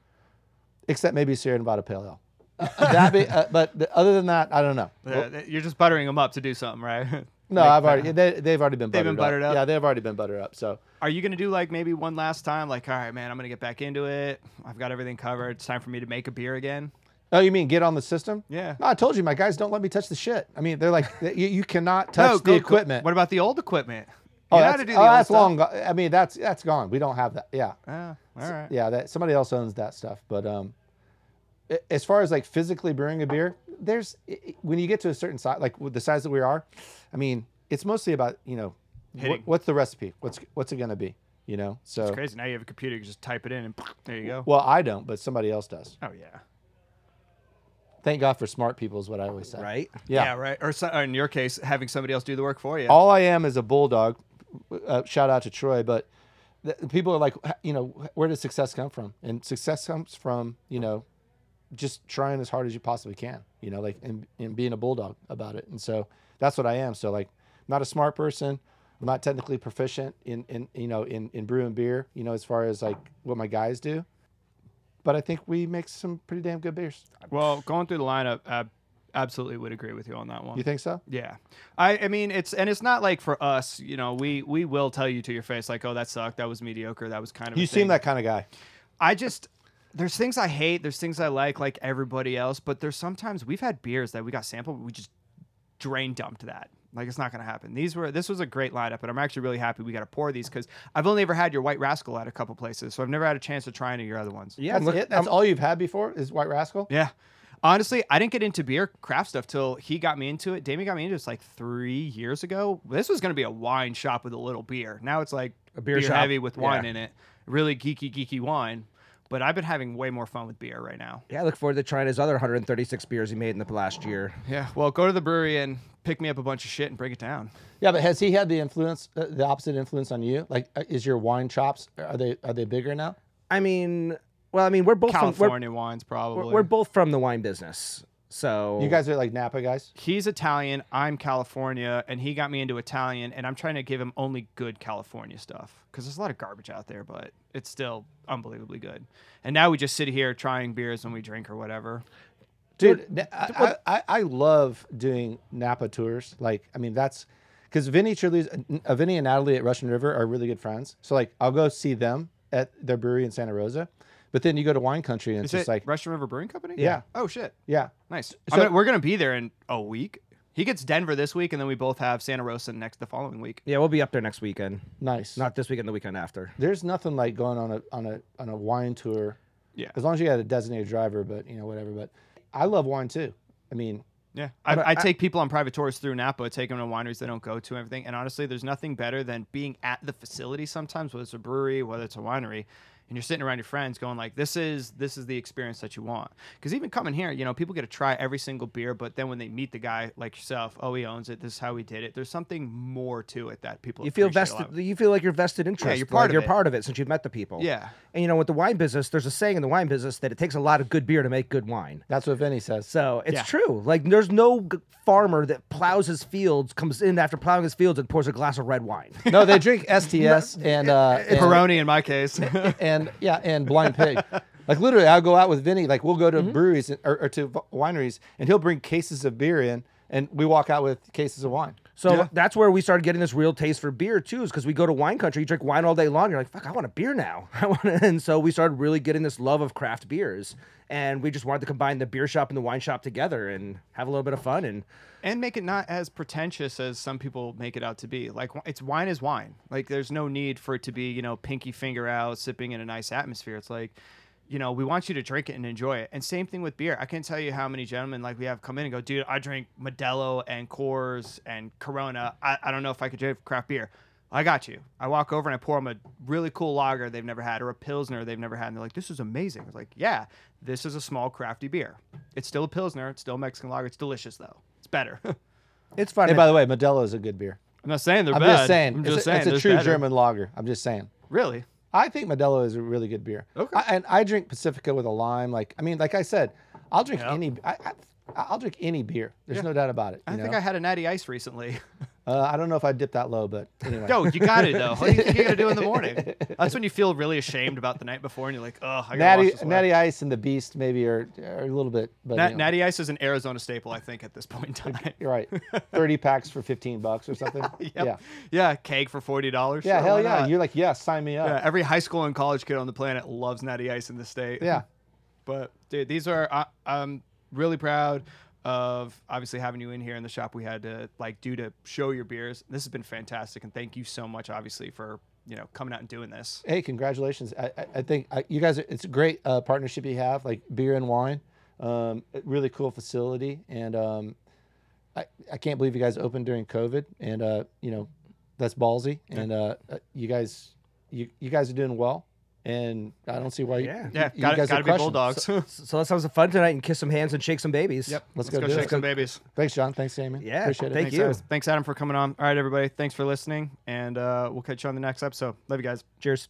except maybe Sierra Nevada Pale Ale. Uh, that be, uh, but the, other than that, I don't know. Th- You're just buttering them up to do something, right? No, Like, I've uh, already they, they've already been They've buttered, been buttered up? Yeah, they've already been buttered up. So Are you gonna do like maybe one last time? Like, all right, man, I'm gonna get back into it. I've got everything covered. It's time for me to make a beer again. Oh, you mean get on the system? Yeah. No, I told you, my guys don't let me touch the shit. I mean, they're like, you, you cannot touch the go- go- equipment. What about the old equipment? oh, You that's, to do oh, that's long. Go- I mean, that's that's gone. We don't have that. Yeah, Ah, all right. yeah. That somebody else owns that stuff. But um, as far as like physically brewing a beer, there's i- i- when you get to a certain size, like the size that we are, I mean, it's mostly about you know, what, what's the recipe? What's what's it gonna be? You know. So It's crazy. Now you have a computer. You can just type it in, and there you go. well, I don't, but somebody else does. Oh yeah. Thank God for smart people is what I always say. right? Yeah. right. Or, so, or in your case, having somebody else do the work for you. All I am is a bulldog. Uh, shout out to Troy, but th- people are like, you know, where does success come from? And success comes from, you know, just trying as hard as you possibly can, you know, like and, and being a bulldog about it. And so that's what I am. So like, I'm not a smart person. I'm not technically proficient in, in you know, in, in brewing beer, you know, as far as like what my guys do. But I think we make some pretty damn good beers. well, going through the lineup, I absolutely would agree with you on that one. You think so? Yeah, I, I mean it's and it's not like for us, you know, we we will tell you to your face like, oh, that sucked, that was mediocre, that was kind of. You seem thing. that kind of guy. I just there's things I hate, there's things I like, like everybody else, but there's sometimes we've had beers that we got sampled, we just drain dumped that. Like it's not gonna happen. These were this was a great lineup, and I'm actually really happy we got to pour these because I've only ever had your White Rascal at a couple places, so I've never had a chance to try any of your other ones. Yeah, That's look, it. That's I'm- all you've had before is White Rascal. Yeah. Honestly, I didn't get into beer craft stuff till he got me into it. Damien got me into it like three years ago. This was going to be a wine shop with a little beer. Now it's like A beer shop. heavy with wine Yeah. in it. Really geeky, geeky wine. But I've been having way more fun with beer right now. yeah, I look forward to trying his other 136 beers he made in the last year. Yeah. Well, go to the brewery and pick me up a bunch of shit and break it down. Yeah, but has he had the influence, uh, the opposite influence on you? Like, uh, is your wine chops are they are they bigger now? I mean, well, I mean, we're both from, we're, California wines, probably. we're, we're both from the wine business, so You guys are like Napa guys. He's Italian. I'm California, and he got me into Italian. And I'm trying to give him only good California stuff because there's a lot of garbage out there, but it's still unbelievably good. And now we just sit here trying beers when we drink or whatever. Dude, na- I, I, I- love doing Napa tours. Like, I mean, that's because Vinny Cilurzo, uh, Vinny and Natalie at Russian River are really good friends. So, like, I'll go see them at their brewery in Santa Rosa. But then you go to wine country and it's Is just it like, Russian River Brewing Company? Yeah. Oh shit. yeah. Nice. So- I mean, we're gonna be there in a week. He gets Denver this week, and then we both have Santa Rosa next the following week. yeah, we'll be up there next weekend. Nice. Not this weekend, the weekend after. There's nothing like going on a on a on a wine tour. Yeah. As long as you got a designated driver, but you know whatever. But I love wine too. I mean, Yeah, I, I, I- take people on private tours through Napa, take them to wineries they don't go to, and everything. And honestly, there's nothing better than being at the facility sometimes, whether it's a brewery, whether it's a winery, and you're sitting around your friends going like, "This is this is the experience that you want." Because even coming here, you know, people get to try every single beer, but then when they meet the guy like yourself, oh, he owns it. This is how we did it. There's something more to it that people You feel vested. You feel like you're vested interest. you're like part of You're it. part of it since you've met the people. Yeah. And you know, with the wine business, there's a saying in the wine business that it takes a lot of good beer to make good wine. that's what Vinny says. So it's Yeah. true. Like there's no farmer that plows his fields, comes in after plowing his fields, and pours a glass of red wine. no, they drink STS and uh, and, Peroni in my case. and yeah, and Blind Pig. Like literally, I'll go out with Vinny. Like we'll go to Mm-hmm. breweries or, or to wineries, and he'll bring cases of beer in, and we walk out with cases of wine. So Yeah. that's where we started getting this real taste for beer too, is because we go to wine country, you drink wine all day long. You're like, fuck, I want a beer now. I want, and so we started really getting this love of craft beers, and we just wanted to combine the beer shop and the wine shop together and have a little bit of fun. And and make it not as pretentious as some people make it out to be. Like it's wine is wine. Like there's no need for it to be, you know, pinky finger out, sipping in a nice atmosphere. It's like, you know, we want you to drink it and enjoy it. And same thing with beer. I can't tell you how many gentlemen like we have come in and go, dude, I drink Modelo and Coors and Corona. I, I don't know if I could drink craft beer. I got you. I walk over and I pour them a really cool lager they've never had or a pilsner they've never had, and they're like, "This is amazing." I was like, "Yeah, this is a small crafty beer. It's still a pilsner. It's still a Mexican lager. It's delicious though. It's better." it's fun. Hey, by the way, Modelo is a good beer. I'm not saying they're I'm bad. just saying, I'm it's, just a, saying it's a true better. German lager. I'm just saying. Really? I think Modelo is a really good beer. Okay. I, and I drink Pacifico with a lime. Like I mean, like I said, I'll drink Yeah. any. I, I, I'll drink any beer. There's Yeah. no doubt about it. I you think? I had a natty ice recently. uh, I don't know if I dipped that low, but anyway. Yo, you got it though. What do you think you're gonna do in the morning? That's when you feel really ashamed about the night before, and you're like, oh, I wash Natty, this. Natty Ice and the Beast maybe are, are a little bit, but you know, Natty Ice is an Arizona staple, I think, at this point in time. you're right. Thirty packs for fifteen bucks or something. Yep. Yeah, Yeah, keg for forty dollars. yeah, hell yeah. You're like, yeah, sign me up. yeah, every high school and college kid on the planet loves Natty Ice in the state. Yeah. But dude, these are I, I'm really proud of obviously having you in here in the shop we had to like do to show your beers. This has been fantastic, and thank you so much, obviously, for you know coming out and doing this. Hey, congratulations! I, I, I think I, you guys, are, it's a great uh, partnership you have, like beer and wine. Um, really cool facility, and um, I, I can't believe you guys opened during COVID, and uh, you know, that's ballsy. And uh, uh, you guys, you, you guys are doing well. And I don't see why. You, Yeah. Yeah, you got guys got to are be crushing. bulldogs. So, so let's have some fun tonight and kiss some hands and shake some babies. Yep. Let's Let's go go do shake it. some babies. Thanks, John. Thanks, Damon. Yeah, Appreciate it. thank Thanks, you. Adam. Thanks, Adam, for coming on. All right, everybody. Thanks for listening, and uh, we'll catch you on the next episode. Love you guys. Cheers.